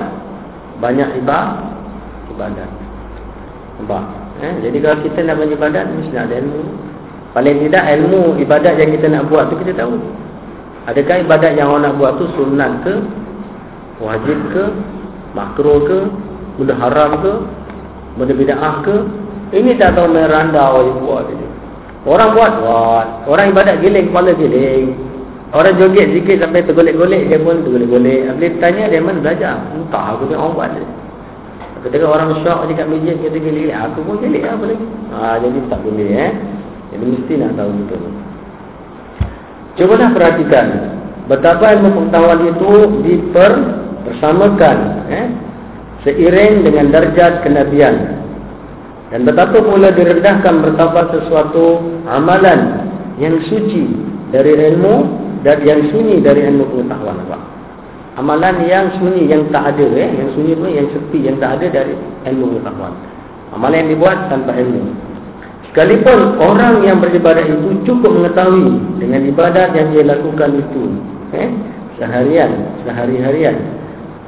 banyak ibadah. ibadat. Nampak? Eh? Jadi kalau kita nak banyak ibadat, mesti ada ilmu. Paling tidak ilmu ibadat yang kita nak buat tu kita tahu. Adakah ibadat yang orang nak buat tu sunat ke? Wajib ke? Makro ke? Benda haram ke? Benda bida'ah ke? Ini tak tahu meranda orang buat dia. Orang buat, buat. Orang ibadat giling, kepala giling. Orang joget zikir sampai tergolek-golek, dia pun tergolek-golek. Bila tanya dia mana belajar? Entah, aku tengok orang buat dia. Ketika orang syok dekat meja kita giling, aku pun giling apa lagi? Ha, jadi tak boleh eh. Jadi mesti nak tahu betul. Cubalah perhatikan betapa ilmu pengetahuan itu dipersamakan eh, seiring dengan darjat kenabian dan betapa pula direndahkan bertambah sesuatu amalan yang suci dari ilmu dan yang sunyi dari ilmu pengetahuan apa? Amalan yang sunyi yang tak ada eh, yang sunyi tu yang sepi yang tak ada dari ilmu pengetahuan. Amalan yang dibuat tanpa ilmu. Sekalipun orang yang beribadat itu cukup mengetahui dengan ibadat yang dia lakukan itu eh, seharian, sehari-harian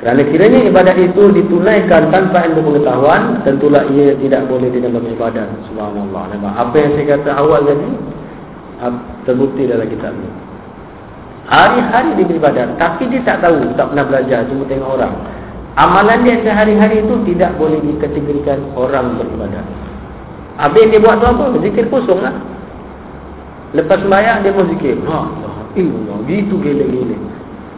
kerana kiranya ibadat itu ditunaikan tanpa ilmu pengetahuan, tentulah ia tidak boleh dinamakan ibadat. Subhanallah. Nampak? Apa yang saya kata awal tadi, terbukti dalam kitab ini. Hari-hari dia beribadat, tapi dia tak tahu, tak pernah belajar, cuma tengok orang. Amalan dia sehari-hari itu tidak boleh dikategorikan orang beribadat. Habis dia buat tu apa? Zikir kosong lah. Lepas sembahyang dia pun zikir. Ha, Allah, gitu gila-gila.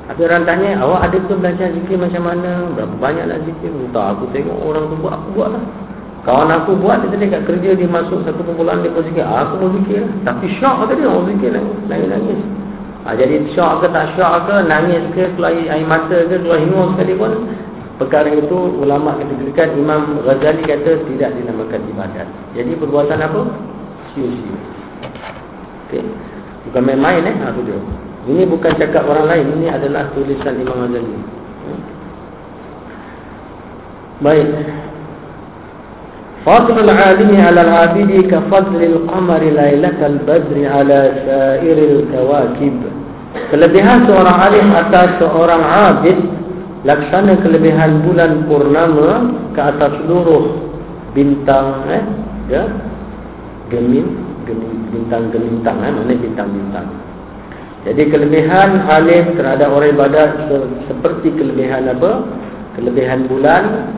Ada orang tanya, awak ada ke belajar zikir macam mana? Berapa banyaklah zikir? Entah, aku tengok orang tu buat, aku buat lah. Kawan aku buat, dia tadi kat kerja, dia masuk satu kumpulan, dia pun zikir. Ah, aku pun zikir lah. Tapi syok tadi, orang zikir lah. Nangis-nangis. Ha, jadi syok ke tak syok ke, nangis ke, keluar air mata ke, keluar hingus sekali pun. Perkara itu, ulama kategorikan, Imam Ghazali kata tidak dinamakan ibadat. Jadi perbuatan apa? Siu-siu. Okay. Bukan main-main eh, aku dia. Ini bukan cakap orang lain, ini adalah tulisan Imam Ghazali. Baik. Fadl al-alimi ala al-abidi ka fadl al-qamari laylat al-badri ala syair al-kawakib. Kelebihan seorang alim atas seorang abid laksana kelebihan bulan purnama ke atas seluruh bintang eh ya gemin bintang gemintang eh mana bintang-bintang jadi kelebihan alim terhadap orang ibadat seperti kelebihan apa? Kelebihan bulan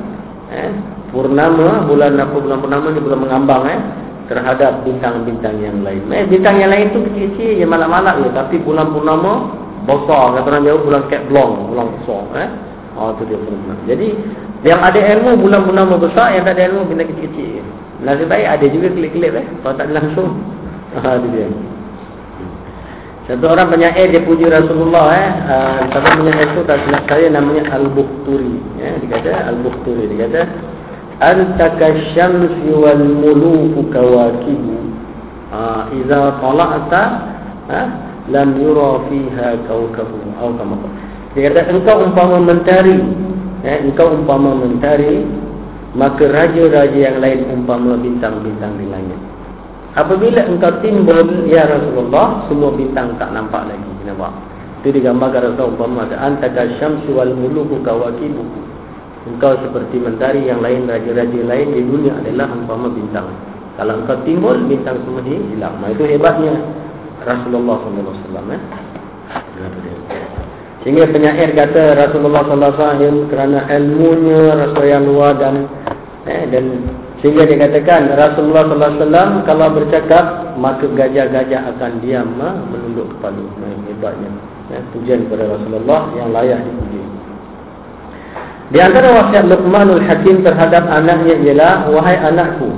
eh purnama, bulan apa bulan purnama ni bulan mengambang eh terhadap bintang-bintang yang lain. Eh bintang yang lain tu kecil-kecil je malak-malak je tapi bulan purnama besar kata orang jauh bulan cat blong, bulan besar eh. Oh tu dia purnama. Jadi yang ada ilmu bulan purnama besar, yang tak ada ilmu bintang kecil-kecil. Nasib baik ada juga kelip-kelip eh. Kalau tak langsung. *laughs* Ha dia. Satu orang penyair dia puji Rasulullah eh. Satu penyair itu tak silap saya namanya Al-Bukhturi. Eh. Dia kata Al-Bukhturi. Dia kata Antaka syamsi wal muluku kawakibu uh, Iza tala'ata uh, Lam yura fiha kawkabu Atau kamu Dia kata engkau umpama mentari eh, Engkau umpama mentari Maka raja-raja yang lain umpama bintang-bintang di langit Apabila engkau timbul ya Rasulullah semua bintang tak nampak lagi nampak. Itu digambarkan Rasulullah ada antaka syamsi wal muluku kawakibu. Engkau seperti mentari yang lain raja-raja lain di dunia adalah umpama bintang. Kalau engkau timbul bintang semua hilang. Nah, itu hebatnya Rasulullah wasallam eh. Sehingga penyair kata Rasulullah wasallam kerana ilmunya Rasul yang luar dan eh, dan Sehingga dikatakan Rasulullah sallallahu alaihi wasallam kalau bercakap maka gajah-gajah akan diam ha? menunduk kepala. Nah, hebatnya. Ya, pujian kepada Rasulullah yang layak dipuji. Di antara wasiat Luqmanul Hakim terhadap anaknya ialah wahai anakku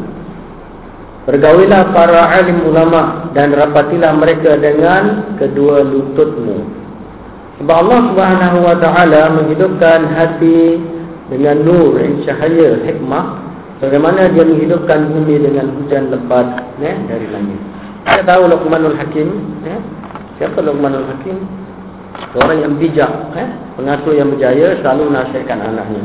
Bergawilah para alim ulama dan rapatilah mereka dengan kedua lututmu. Sebab Allah Subhanahu wa taala menghidupkan hati dengan nur cahaya hikmah Bagaimana dia menghidupkan bumi dengan hujan lebat eh, dari langit. Kita tahu Luqmanul Hakim. Eh? Siapa Luqmanul Hakim? Orang yang bijak. Eh? Pengasuh yang berjaya selalu nasihatkan anaknya.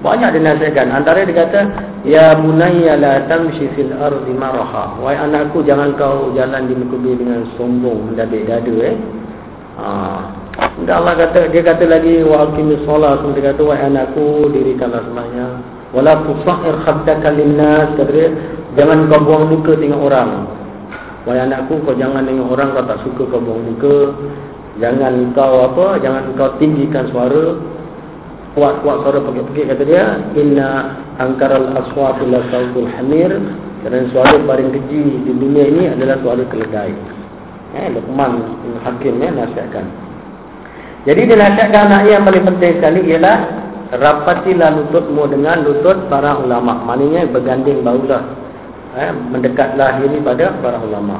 Banyak dia nasihatkan. Antara dia kata, Ya bunayya la tamshi fil ardi maraha. Wahai anakku, jangan kau jalan di muka bumi dengan sombong, mendadik dada. Eh? Ha. Dan Allah kata, dia kata lagi, Wa akimis solat. Dia kata, wahai anakku, dirikanlah semuanya. Wala tusahir khabdaka linnas. Kata jangan kau buang muka tengok orang. Wahai anakku, kau jangan tengok orang, kau tak suka kau buang muka. Jangan kau apa, jangan kau tinggikan suara kuat-kuat suara pekik-pekik kata dia inna angkaral aswati la sautul hamir kerana suara paling keji di dunia ini adalah suara keledai eh Luqman Hakim ya nasihatkan jadi dia nasihatkan anak yang paling penting sekali ialah rapatilah lututmu dengan lutut para ulama maknanya berganding bahulah eh mendekatlah diri pada para ulama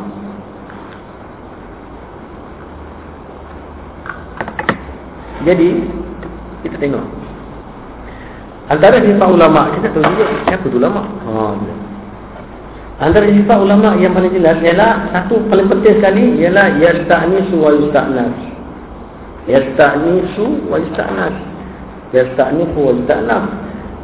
jadi kita tengok Antara sifat ulama kita tahu juga siapa tu ulama. Ha. Antara sifat ulama yang paling jelas ialah satu paling penting sekali ialah yasta'nisu wa yasta'nas. Yasta'nisu wa yasta'nas. Yasta'nisu wa yasta'nas.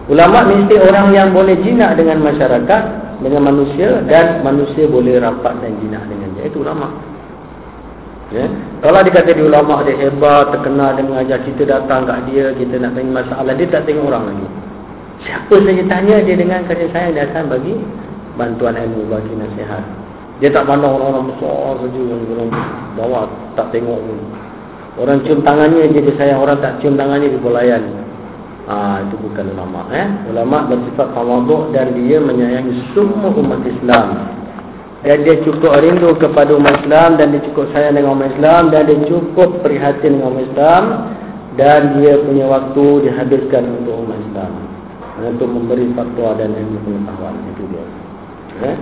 Ulama mesti orang yang boleh jinak dengan masyarakat, dengan manusia dan manusia boleh rapat dan jinak dengan dia. Itu ulama. Ya. Kalau dikata di ulama dia hebat, terkenal dengan ajar kita datang kat dia, kita nak tanya masalah, dia tak tengok orang lagi. Siapa saja tanya dia dengan kasih sayang dia akan bagi bantuan ilmu bagi nasihat. Dia tak pandang orang-orang besar saja yang bawah tak tengok pun. Orang cium tangannya dia, dia sayang, orang tak cium tangannya dia pelayan. Ah ha, itu bukan ulama eh. Ulama bersifat tawaduk dan dia menyayangi semua umat Islam dan dia cukup rindu kepada umat Islam dan dia cukup sayang dengan umat Islam dan dia cukup prihatin dengan umat Islam dan dia punya waktu dihabiskan untuk umat Islam untuk memberi fatwa dan ilmu pengetahuan itu dia eh?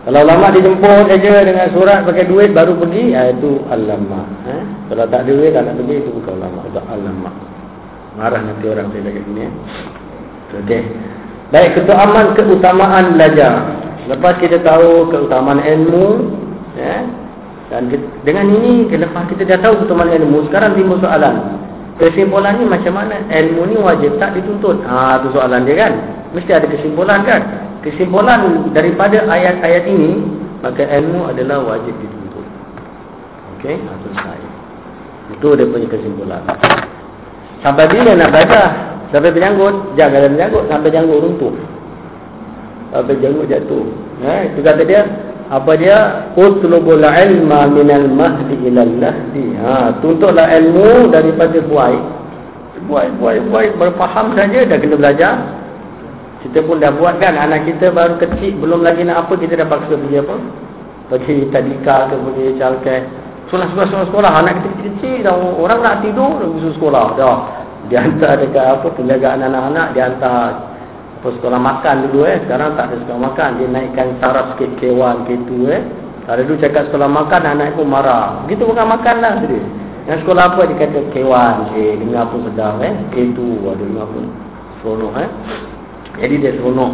Kalau lama dijemput saja dengan surat pakai duit baru pergi ya, itu al-lama eh? kalau tak duit tak nak pergi itu bukan ulama itu al-lama marah nanti orang saya cakap ini eh? Okay. baik keutamaan keutamaan belajar. Lepas kita tahu keutamaan ilmu ya, Dan dengan ini Lepas kita dah tahu keutamaan ilmu Sekarang timbul soalan. Kesimpulan ni macam mana? Ilmu ni wajib tak dituntut? Haa tu soalan dia kan. Mesti ada kesimpulan kan Kesimpulan daripada ayat-ayat ini Maka ilmu adalah wajib dituntut Okey Haa selesai Itu dia punya kesimpulan Sampai bila nak belajar Sampai penyanggut Jangan penyanggut Sampai janggut runtuh apa janggut jatuh. Ha, itu kata dia apa dia utlubul ilma minal mahdi ilal lahdi. Ha, tuntutlah ilmu daripada buai. Buai buai buai berfaham saja dah kena belajar. Kita pun dah buat kan anak kita baru kecil belum lagi nak apa kita dah paksa pergi apa? Pergi tadika ke pergi childcare. Sekolah sekolah sekolah sekolah. Anak kita kecil dah orang nak tidur dah sekolah. Dah. Dia hantar dekat apa penjagaan anak-anak dia hantar apa sekolah makan dulu eh. Sekarang tak ada sekolah makan. Dia naikkan taraf sikit kewan ke itu eh. Kalau dulu cakap sekolah makan anak pun marah. Begitu bukan makan lah dia. Yang sekolah apa dia kata kewan eh. Dengar pun sedap eh. Itu ada dengar pun seronok eh jadi dia seronok.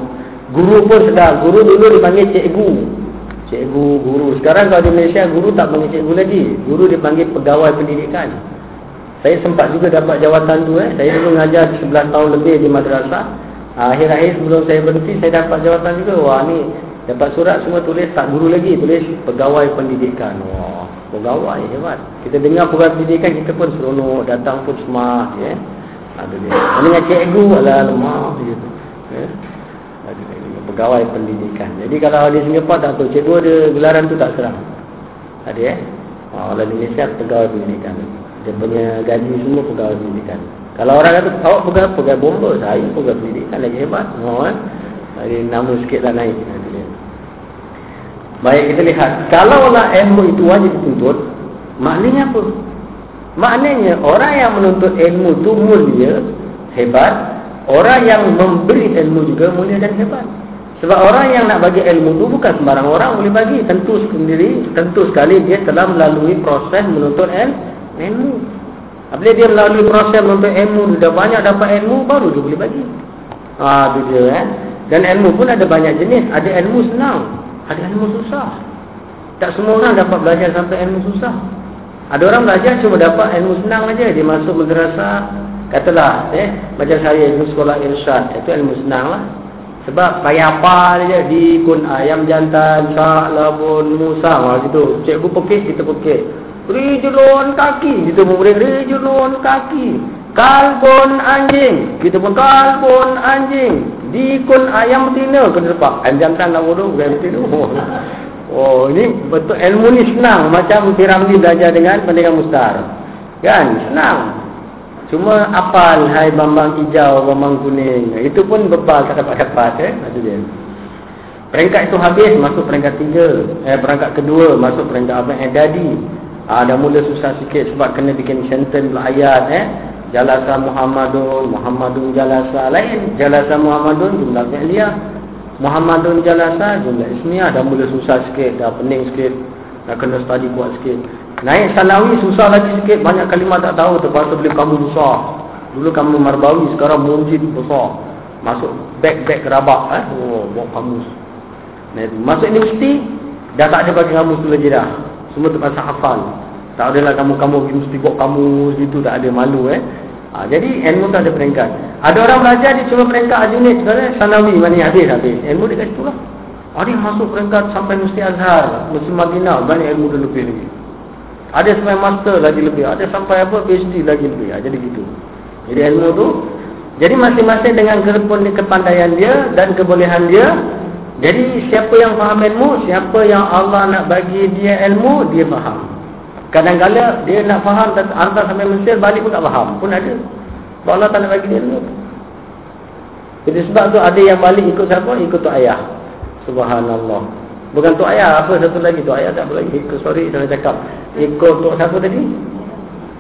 Guru pun sedap guru dulu dipanggil cikgu. Cikgu guru. Sekarang kalau di Malaysia guru tak panggil cikgu lagi. Guru dipanggil pegawai pendidikan. Saya sempat juga dapat jawatan tu eh. Saya dulu mengajar 11 tahun lebih di madrasah. Akhir-akhir sebelum saya berhenti Saya dapat jawatan juga. Wah ni Dapat surat semua tulis. Tak guru lagi Tulis pegawai pendidikan. Wah Pegawai hebat. Kita dengar pegawai pendidikan Kita pun seronok. Datang pun semah ya. Ada dia. Dengan cikgu Alah lemah gitu. Ya. Pegawai pendidikan Jadi kalau di Singapura tak tahu Cikgu ada gelaran tu tak serang Ada eh Kalau di Malaysia pegawai pendidikan Dia punya gaji semua pegawai pendidikan kalau orang kata awak pegang pegang bomba, saya pegang pendidikan lagi hebat. Oh, eh? Jadi nama sikitlah naik. Baik kita lihat. Kalau lah ilmu itu wajib dituntut, maknanya apa? Maknanya orang yang menuntut ilmu itu mulia, hebat. Orang yang memberi ilmu juga mulia dan hebat. Sebab orang yang nak bagi ilmu itu bukan sembarang orang boleh bagi. Tentu sendiri, tentu sekali dia telah melalui proses menuntut ilmu. Apabila dia melalui proses menuntut ilmu, dia dah banyak dapat ilmu, baru dia boleh bagi. Ah, ha, tu dia eh. Dan ilmu pun ada banyak jenis. Ada ilmu senang. Ada ilmu susah. Tak semua orang dapat belajar sampai ilmu susah. Ada orang belajar cuma dapat ilmu senang aja. Dia masuk madrasah. Katalah, eh, macam saya ilmu sekolah irsyad. Itu ilmu senang lah. Sebab payah apa dia di kun ayam jantan, sak, labun, musa. gitu. Cikgu pekik, kita pekik. Rijulun kaki. Kita pun boleh rijulun kaki. Kalbun anjing. Kita pun kalbun anjing. Dikun ayam betina. Kena lepak. Ayam jantan nak bodoh. Ayam betina. *laughs* Oh, ini betul ilmu ni senang. Macam Piramli belajar dengan pendidikan mustar. Kan? Senang. Cuma apal hai bambang hijau, bambang kuning. Itu pun bebal tak dapat-dapat. Eh? Maksud dia. Peringkat itu habis. Masuk peringkat tiga. Eh, peringkat kedua. Masuk peringkat abang Edadi. Ah, dah mula susah sikit sebab kena bikin sentence ayat. Eh? Jalasa Muhammadun, Muhammadun jalasa lain. Jalasa Muhammadun jumlah fi'liyah. Muhammadun jalasa jumlah ismiyah. Dah mula susah sikit, dah pening sikit. Dah kena study kuat sikit. Naik sanawi susah lagi sikit. Banyak kalimah tak tahu. Terpaksa beli kamu besar. Dulu kamu marbawi, sekarang munjid besar. Masuk back-back rabak. Eh? Oh, bawa kamus. Masuk universiti, dah tak ada bagi kamus tu lagi dah. Semua terpaksa hafal. Tak adalah kamu-kamu mesti buat kamu situ tak ada malu eh. Ha, jadi ilmu tak ada peringkat. Ada orang belajar dia cuma peringkat ajunit sanawi mana habis habis. Ilmu dia kat situlah. Ada yang masuk peringkat sampai mesti azhar, mesti madinah, banyak ilmu dia lebih lagi. Ada sampai master lagi lebih, ada sampai apa PhD lagi lebih. Ha, jadi gitu. Jadi ilmu tu jadi masing-masing dengan kepandaian dia dan kebolehan dia jadi siapa yang faham ilmu, siapa yang Allah nak bagi dia ilmu, dia faham. Kadang-kadang dia nak faham hantar sampai Mesir balik pun tak faham. Pun ada. Sebab Allah tak nak bagi dia ilmu. Jadi sebab tu ada yang balik ikut siapa? Ikut tu ayah. Subhanallah. Bukan tu ayah. Apa satu lagi? Tu ayah tak lagi. Ikut, sorry, saya cakap. Ikut tu siapa tadi?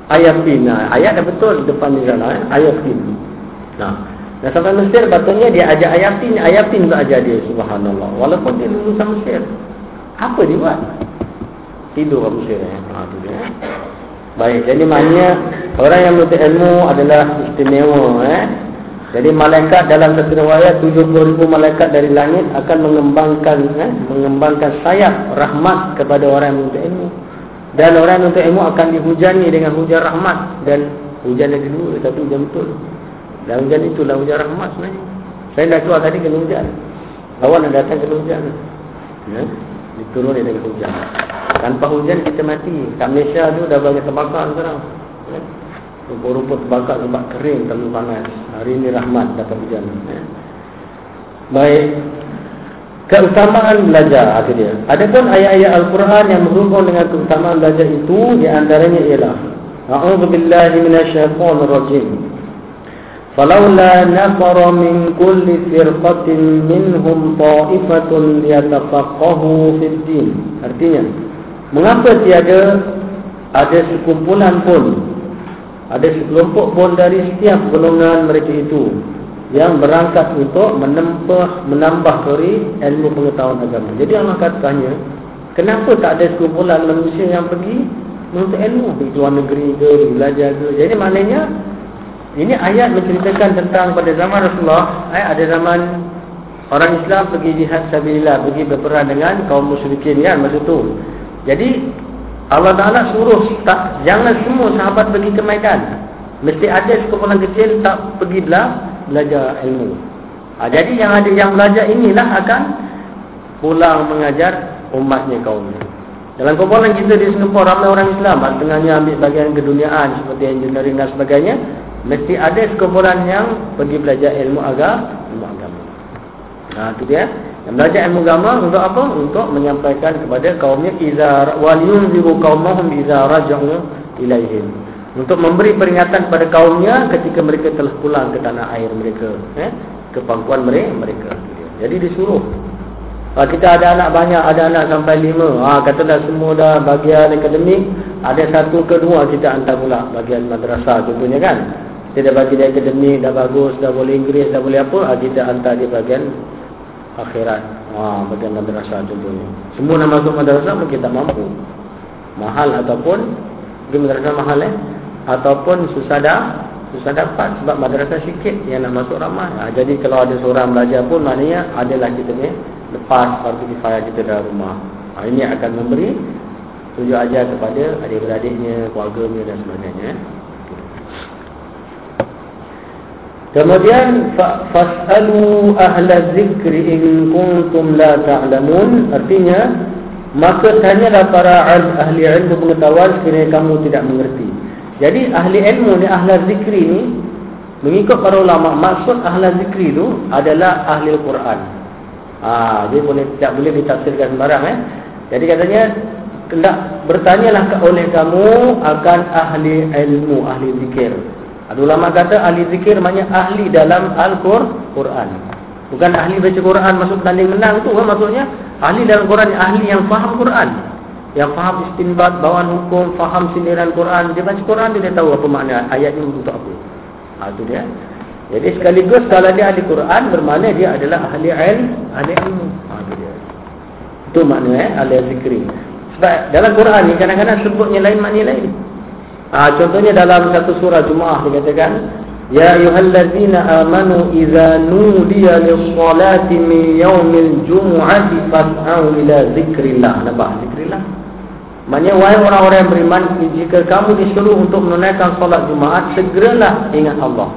Ayah bin. Nah, ayah dah betul depan di sana. Eh? Ayah bin. Nah. Dan sampai Mesir, patutnya dia ajak ayah bin. Ayah bin tak ajar dia. Subhanallah. Walaupun dia lulusan Mesir. Apa dia buat? tidur kamu sini. Ha, tu dia. Baik, jadi maknanya orang yang menuntut ilmu adalah istimewa. Eh? Jadi malaikat dalam satu riwayat 70 ribu malaikat dari langit akan mengembangkan eh? mengembangkan sayap rahmat kepada orang yang menuntut ilmu. Dan orang yang menuntut ilmu akan dihujani dengan hujan rahmat. Dan hujan yang dulu tapi hujan betul. Dan hujan itulah hujan rahmat sebenarnya. Saya dah keluar tadi kena hujan. Awal nak datang kena hujan. Ya? Diturun dengan hujan. Tanpa hujan kita mati. Kat Malaysia tu dah banyak terbakar sekarang. Rupa-rupa terbakar sebab kering terlalu panas. Hari ini rahmat dapat hujan. Ya. Baik. Keutamaan belajar dia. Adapun ayat-ayat Al-Quran yang berhubung dengan keutamaan belajar itu di antaranya ialah A'udzubillahi minasyaitonirrajim. Falaula nafara min kulli firqatin minhum ta'ifatun liyatafaqahu fid din. Artinya, Mengapa tiada ada sekumpulan pun ada sekelompok pun dari setiap golongan mereka itu yang berangkat untuk menambah menambah sorry ilmu pengetahuan agama. Jadi Allah katanya, kenapa tak ada sekumpulan manusia yang pergi menuntut ilmu di luar negeri ke, belajar ke. Jadi maknanya ini ayat menceritakan tentang pada zaman Rasulullah, eh, ada zaman orang Islam pergi jihad sabilillah, pergi berperang dengan kaum musyrikin kan masa tu. Jadi Allah Taala suruh tak jangan semua sahabat pergi ke Medan. Mesti ada sekumpulan kecil tak pergi bela, belajar ilmu. Ha, jadi yang ada yang belajar inilah akan pulang mengajar umatnya kaumnya. Dalam kumpulan kita di Singapura ramai orang Islam, tengahnya ambil bagian keduniaan seperti engineering dan sebagainya, mesti ada sekumpulan yang pergi belajar ilmu agama, ilmu agama. Nah, itu dia. Yang belajar ilmu agama untuk apa? Untuk menyampaikan kepada kaumnya izar wal yunziru qaumahum idza raja'u ilaihim. Untuk memberi peringatan kepada kaumnya ketika mereka telah pulang ke tanah air mereka, eh? ke pangkuan mereka. Jadi disuruh. Kalau kita ada anak banyak, ada anak sampai lima. Ha, katalah semua dah bagian akademik. Ada satu ke dua kita hantar pula bagian madrasah contohnya kan. Kita dah bagi dia akademik, dah bagus, dah boleh Inggeris, dah boleh apa. Ha, kita hantar dia bagian akhirat. Ha, bagian madrasah contohnya. Semua nak masuk madrasah mungkin tak mampu. Mahal ataupun pergi madrasah mahal eh ataupun susah dah susah dapat sebab madrasah sikit yang nak masuk ramai. Ha, jadi kalau ada seorang belajar pun maknanya adalah kita ni lepas fardu kifayah kita dalam rumah. Ha, ini akan memberi tujuh ajar kepada adik-beradiknya, keluarganya dan sebagainya. Kemudian fasalu ahla zikri in kuntum la ta'lamun artinya maka tanyalah para ahli ilmu pengetahuan sekiranya kamu tidak mengerti. Jadi ahli ilmu ni ahli zikri ni mengikut para ulama maksud ahli zikri tu adalah ahli Al-Quran. Ha, dia boleh tidak boleh ditafsirkan sembarang eh. Jadi katanya hendak bertanyalah oleh kamu akan ahli ilmu ahli zikir. Ada ulama kata ahli zikir maknanya ahli dalam Al-Quran. Bukan ahli baca Quran masuk tanding menang tu kan maksudnya. Ahli dalam Quran ahli yang faham Quran. Yang faham istinbat, bawaan hukum, faham sindiran Quran. Dia baca Quran dia, dia tahu apa makna ayat ini untuk apa. Ha, itu dia. Jadi sekaligus kalau dia ahli Quran bermakna dia adalah ahli ilmu, ahli ilmu. Ha, itu dia. Itu makna eh, ahli zikri. Sebab dalam Quran ni kadang-kadang sebutnya lain makna lain. Ha, contohnya dalam satu surah Jumaah dikatakan Ya ayyuhallazina amanu idza nudiya lis-salati min yaumil jumu'ati fas'au ila zikrillah. Nampak zikrillah? Maknanya wahai orang-orang yang beriman jika kamu disuruh untuk menunaikan solat Jumaat segeralah ingat Allah.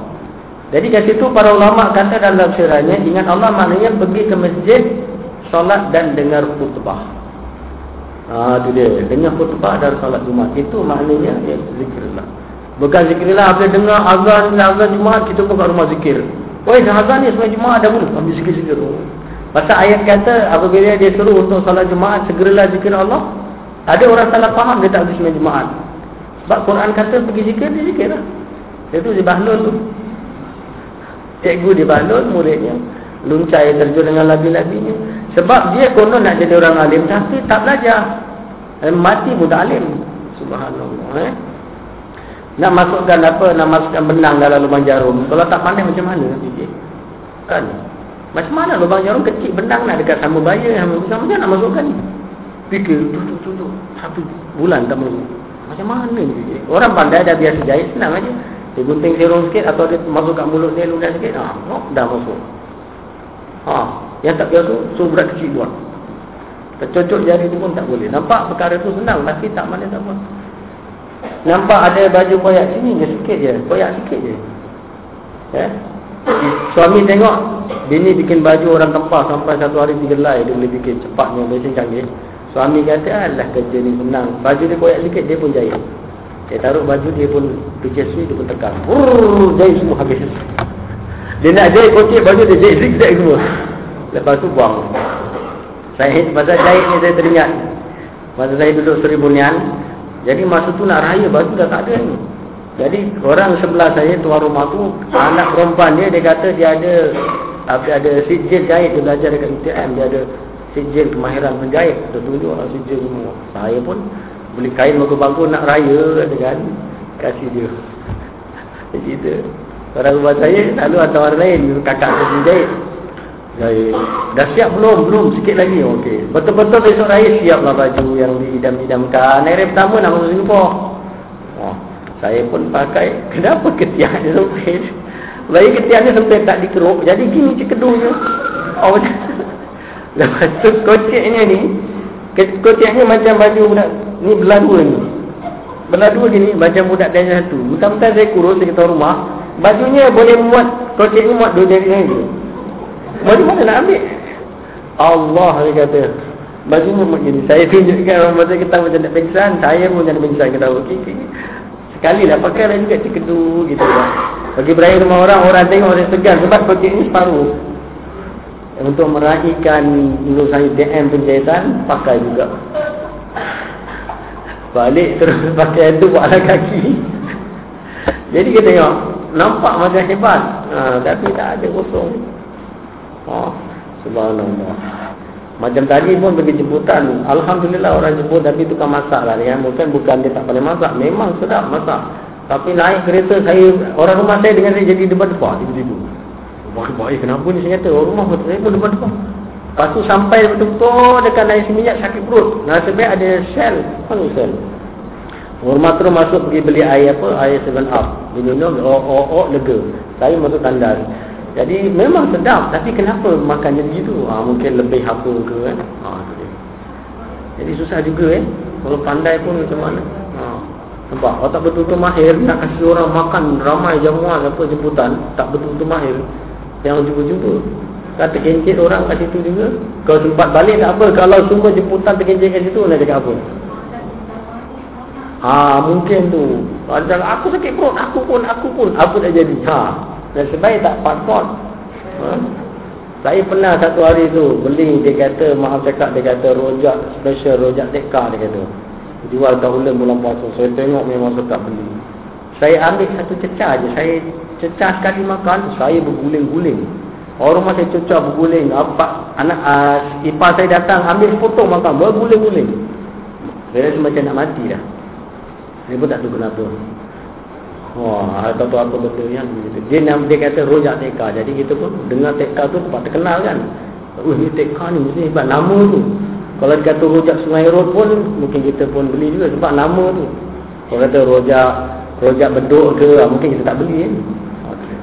Jadi kat situ para ulama kata dalam sirahnya ingat Allah maknanya pergi ke masjid solat dan dengar khutbah. Ah tu dia. Dengar khutbah dan salat Jumaat itu maknanya ya, zikirlah. Bukan zikirlah apa dengar azan azan Jumaat kita pun kat rumah zikir. Oi azan ni semua Jumaat dah pun ambil zikir-zikir. Pasal ayat kata apabila dia suruh untuk salat Jumaat segeralah zikir Allah. Ada orang salah faham dia tak sembahyang Jumaat. Sebab Quran kata pergi zikir dia zikirlah. Itu di bahlul tu. Cikgu di bahlul muridnya luncai terjun dengan labi-labinya sebab dia konon nak jadi orang alim tapi tak belajar. Eh, mati muda alim. Subhanallah eh? nak masukkan apa? Nak masukkan benang dalam lubang jarum. Kalau tak pandai macam mana kan? Macam mana lubang jarum kecil benang nak dekat sama bayar? Yang macam nak masukkan ni? Fikir tutup tutup satu bulan tak masuk. Macam mana ni orang pandai dah biasa jahit senang aja. Dia gunting serong sikit atau dia masuk kat mulut dia ludah sikit ah, oh, dah masuk. Ha, yang tak biasa suruh berat kecil buat. Tercocok jari tu pun tak boleh. Nampak perkara tu senang tapi tak mana tak buat. Nampak ada baju koyak sini je sikit je. Koyak sikit je. Ya. Suami tengok bini bikin baju orang tempah sampai satu hari tiga lai dia boleh bikin cepatnya mesin canggih. Suami kata alah kerja ni senang. Baju dia koyak sikit dia pun jahit. Dia taruh baju dia pun pijak sui dia pun tekan. Jahit semua habis. Dia nak jahit kocik baju dia jahit zigzag semua. Lepas tu buang. Saya masa jahit ni saya teringat. Masa saya duduk Seri Bunian. Jadi masa tu nak raya baju dah tak ada ni. Jadi orang sebelah saya tuan rumah tu anak perempuan dia dia kata dia ada apa ada sijil jahit dia belajar dekat UTM dia ada sijil kemahiran menjahit. Dia tunjuk orang sijil semua. Saya pun beli kain bagus-bagus nak raya kan. Kasih dia. *laughs* Tu. Orang rumah saya selalu ada orang lain kakak saya jahit. Jahit. Dah siap belum? Belum. Sikit lagi. Okey. Betul-betul besok raya siaplah baju yang diidam-idamkan. Hari pertama nak masuk Singapura. Oh, saya pun pakai. *laughs* Kenapa ketiak dia sempit? Lagi ketiak dia sempit tak dikeruk. Jadi gini cekedunya. Oh, *laughs* Lepas tu koceknya ni. Koceknya macam baju budak. Ni belah dua ni. Belah dua ni macam budak dan satu. Mentang-mentang saya kurus di rumah. Bajunya boleh muat Kocik ni muat dua jari lagi Baju mana nak ambil? Allah dia kata Bajunya muat gini Saya tunjukkan orang masa kita macam nak pingsan Saya pun macam nak pingsan kita okay, okay. Sekali lah pakai lah juga cekedu gitu lah. Bagi berakhir rumah orang Orang tengok orang segan. Sebab kocik ni separuh. Untuk meraihkan Menurut saya DM penjahitan Pakai juga. Balik terus *laughs* pakai itu Buat kaki. Jadi kita tengok nampak macam hebat. Ha, tapi tak ada kosong ha, subhanallah macam tadi pun pergi jemputan Alhamdulillah orang jemput tapi tukang masak lah ya. Bukan bukan dia tak boleh masak Memang sedap masak Tapi naik kereta saya Orang rumah saya dengan saya jadi depan-depan Tiba-tiba Baik-baik kenapa ni saya kata Orang rumah saya pun depan-depan Lepas tu sampai betul-betul Dekat naik seminyak sakit perut Nasib baik ada sel Apa sel Hormat terus masuk pergi beli air apa? Air 7 up. Dia minum, oh, oh, oh, lega. Saya masuk tandas. Jadi memang sedap. Tapi kenapa makan jadi gitu? Ha, mungkin lebih apa ke kan? Ha, jadi susah juga eh. Kalau pandai pun macam mana? Ha. Nampak? Kalau tak betul-betul mahir, nak kasih orang makan ramai jamuan apa jemputan, tak betul-betul mahir. Yang jumpa-jumpa. Kata kencit orang kat situ juga. Kalau sempat balik tak apa. Kalau semua jemputan terkencit kat situ, nak cakap apa? Ha, mungkin tu. Padahal aku sakit perut, aku pun, aku pun, apa dah jadi? Ha. Dan sebaik tak part-part. Ha? Saya pernah satu hari tu beli, dia kata, maaf cakap, dia kata rojak special, rojak teka, dia kata. Jual ulang bulan puasa. Saya tengok memang suka beli. Saya ambil satu cecah je. Saya cecah sekali makan, saya berguling-guling. Orang masih cecah berguling. Apa, anak uh, ipar saya datang, ambil foto makan, berguling-guling. Saya rasa macam nak mati dah. Dia pun tak tahu kenapa. Wah, tak tahu apa betul yang Dia nam dia kata rojak teka. Jadi kita pun dengar teka tu tempat terkenal kan. Oh, ni teka ni mesti sebab nama tu. Kalau dia kata rojak Sungai Road pun mungkin kita pun beli juga sebab nama tu. Kalau kata rojak rojak beduk ke, ah, mungkin kita tak beli kan. Okay.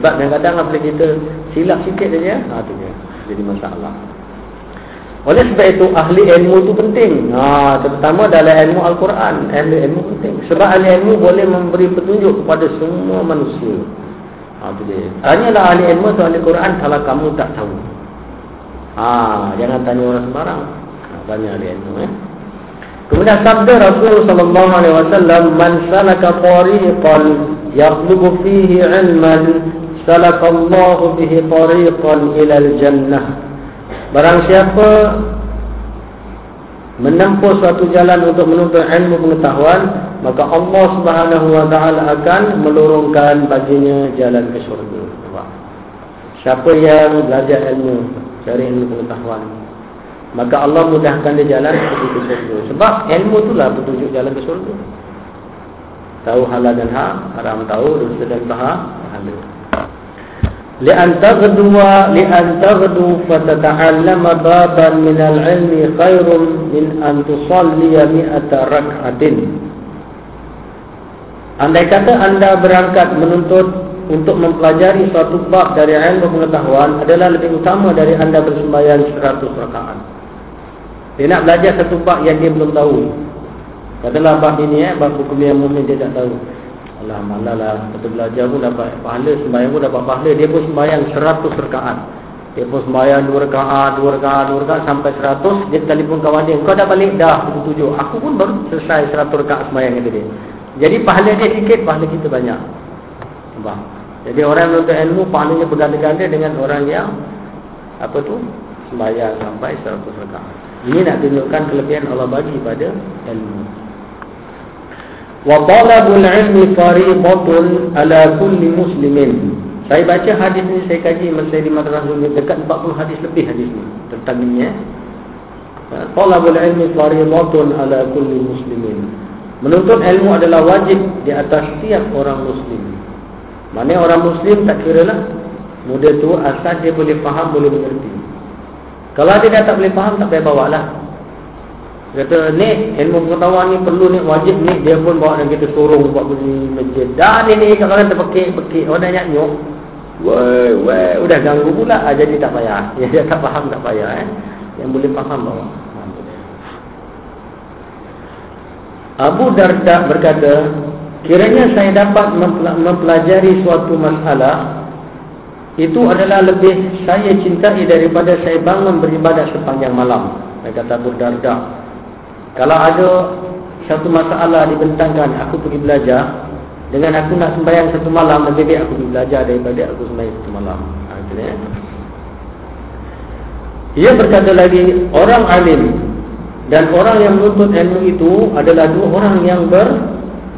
Sebab kadang-kadang apabila kita silap sikit saja, ha tu dia. Jadi masalah. Oleh sebab itu ahli ilmu itu penting. Ha, terutama dalam ilmu Al-Quran. Ahli ilmu penting. Sebab ahli ilmu boleh memberi petunjuk kepada semua manusia. Ha. Tanyalah ahli ilmu atau ahli Quran kalau kamu tak tahu. Ha, jangan tanya orang sembarang. Ha, tanya ahli ilmu. Eh. Kemudian sabda Rasulullah sallallahu alaihi wasallam, "Man salaka tariqan yaqlubu fihi 'ilman, salaka Allah bihi tariqan ila al-jannah." Barang siapa menempuh suatu jalan untuk menuntut ilmu pengetahuan, maka Allah Subhanahu wa taala akan melurungkan baginya jalan ke syurga. Siapa yang belajar ilmu, cari ilmu pengetahuan, maka Allah mudahkan dia jalan ke syurga. Sebab ilmu itulah petunjuk jalan ke syurga. Tahu halal dan haram, haram tahu dosa dan pahala. لأن تغدو لأن تغدو فتتعلم بابا من العلم خير من أن تصلي مئة ركعة Andai kata anda berangkat menuntut untuk mempelajari suatu bab dari ilmu pengetahuan adalah lebih utama dari anda bersembahyang seratus rakaat. Dia nak belajar satu bab yang dia belum tahu. Katalah bab ini eh, bab hukum yang mungkin dia tak tahu. Alah malah lah Betul belajar pun dapat pahala Sembayang pun dapat pahala. Dia pun sembayang seratus rekaat Dia pun sembayang dua rekaat Dua rekaat Dua rekaat Sampai seratus. Dia telefon kawan dia Kau dah balik dah Pukul tujuh. Aku pun baru selesai seratus rekaat sembayang kata dia. Jadi pahala dia sikit Pahala kita banyak. Nampak Jadi orang yang menuntut ilmu Pahalanya berganda-ganda Dengan orang yang Apa tu Sembayang sampai seratus rekaat Ini nak tunjukkan kelebihan Allah bagi pada ilmu talabul ilmi fariidatun ala kulli muslimin. Saya baca hadis ni saya kaji masa di madrasah dulu dekat 40 hadis lebih hadis ni tentang ini ya talabul ilmi fariidatun ala kulli muslimin. Menuntut ilmu adalah wajib di atas setiap orang muslim. Mana orang muslim tak kira lah muda tu asal dia boleh faham boleh mengerti. Kalau dia tak boleh faham tak payah bawa lah Kata ni ilmu pengetahuan ni perlu ni wajib ni dia pun bawa dan kita suruh buat bunyi masjid. Dan ini kalau kita pekik-pekik orang nak nyok. Wei, wei, udah ganggu pula ah, jadi tak payah. Ya *laughs* dia tak faham tak payah eh. Yang boleh faham bawa. Abu Darda berkata, kiranya saya dapat mempelajari suatu masalah itu adalah lebih saya cintai daripada saya bangun beribadah sepanjang malam. Kata Abu Darda, kalau ada satu masalah dibentangkan aku pergi belajar dengan aku nak sembahyang satu malam lebih baik aku pergi belajar daripada aku sembahyang satu malam. Ha, ya. Ia berkata lagi orang alim dan orang yang menuntut ilmu itu adalah dua orang yang ber,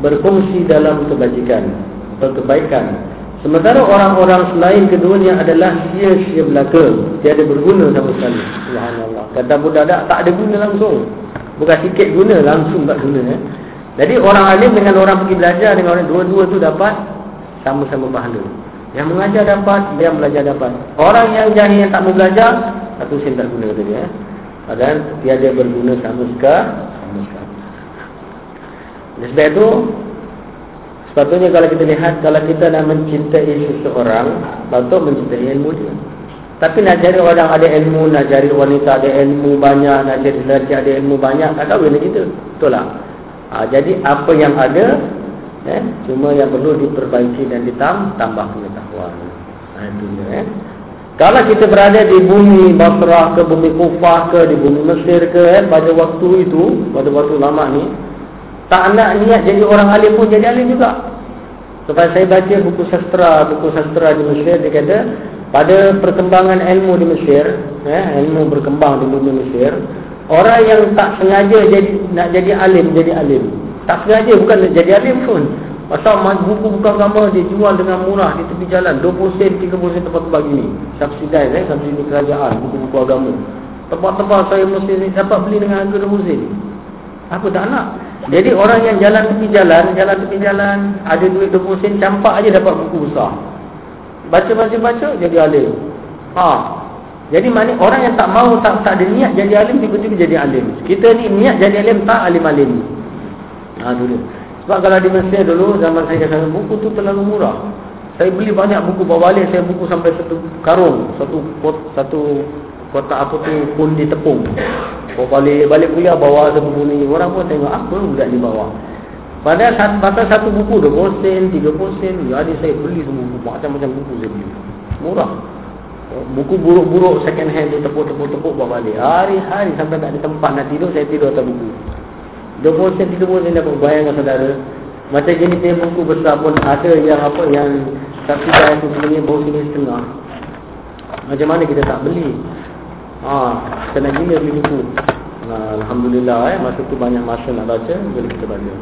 berfungsi dalam kebajikan atau kebaikan. Sementara orang-orang selain keduanya adalah sia-sia belaka. Tiada berguna sama sekali. Subhanallah. Kata budak tak ada guna langsung. Bukan sikit guna langsung tak guna eh. Jadi orang alim dengan orang pergi belajar dengan orang dua-dua tu dapat sama-sama pahala. Yang mengajar dapat, yang belajar dapat. Orang yang jahil yang tak mau belajar, satu sen tak guna dia. Eh. Padahal tiada berguna sama sekali. Sekali. Sebab itu Sepatutnya kalau kita lihat Kalau kita nak mencintai seseorang Patut mencintai ilmu dia Tapi nak cari orang ada ilmu Nak cari wanita ada ilmu banyak Nak cari lelaki ada ilmu banyak Tak tahu benda kita. Betul lah ha, Jadi apa yang ada eh, Cuma yang perlu diperbaiki dan ditambah pengetahuan. Ha, Itu dia eh. Kalau kita berada di bumi Basrah ke bumi Kufah ke Di bumi Mesir ke eh, Pada waktu itu Pada waktu lama ni Tak nak niat jadi orang alim pun jadi alim juga Sebab saya baca buku sastra Buku sastra di Mesir Dia kata Pada perkembangan ilmu di Mesir eh, Ilmu berkembang di bumi Mesir Orang yang tak sengaja jadi nak jadi alim Jadi alim. Tak sengaja bukan nak jadi alim pun. Pasal buku-buku agama dia jual dengan murah di tepi jalan. 20 sen, 30 sen tempat-tempat gini. Subsidise eh, subsidi kerajaan buku-buku agama. Tempat-tempat saya mesti dapat beli dengan harga 20 sen. Apa tak nak Jadi orang yang jalan tepi jalan Jalan tepi jalan Ada duit 20 sen Campak aja dapat buku besar Baca-baca-baca jadi alim Ha jadi mana orang yang tak mau tak tak ada niat jadi alim tiba-tiba jadi alim. Kita ni niat jadi alim tak alim-alim. Ha dulu. Sebab kalau di Mesir dulu zaman saya kata buku tu terlalu murah. Saya beli banyak buku bawa balik saya buku sampai satu karung, satu pot, satu kotak apa tu pun di tepung. Bawa balik balik kuliah bawa satu buku ni. Orang pun tengok apa budak ni bawa. Pada saat batas satu buku 20 sen, 30 sen, jadi saya beli semua buku macam-macam buku saya beli. Murah. Buku buruk-buruk second hand tu tepuk-tepuk-tepuk bawa balik. Hari-hari sampai tak ada tempat nak tidur, saya tidur atas buku. 20 sen 30 sen dapat bayangkan saudara macam jenis buku besar pun ada yang apa yang satu dah itu sebenarnya bau sini setengah macam mana kita tak beli ha, nak gila beli buku ha, Alhamdulillah eh, masa tu banyak masa nak baca jadi kita baca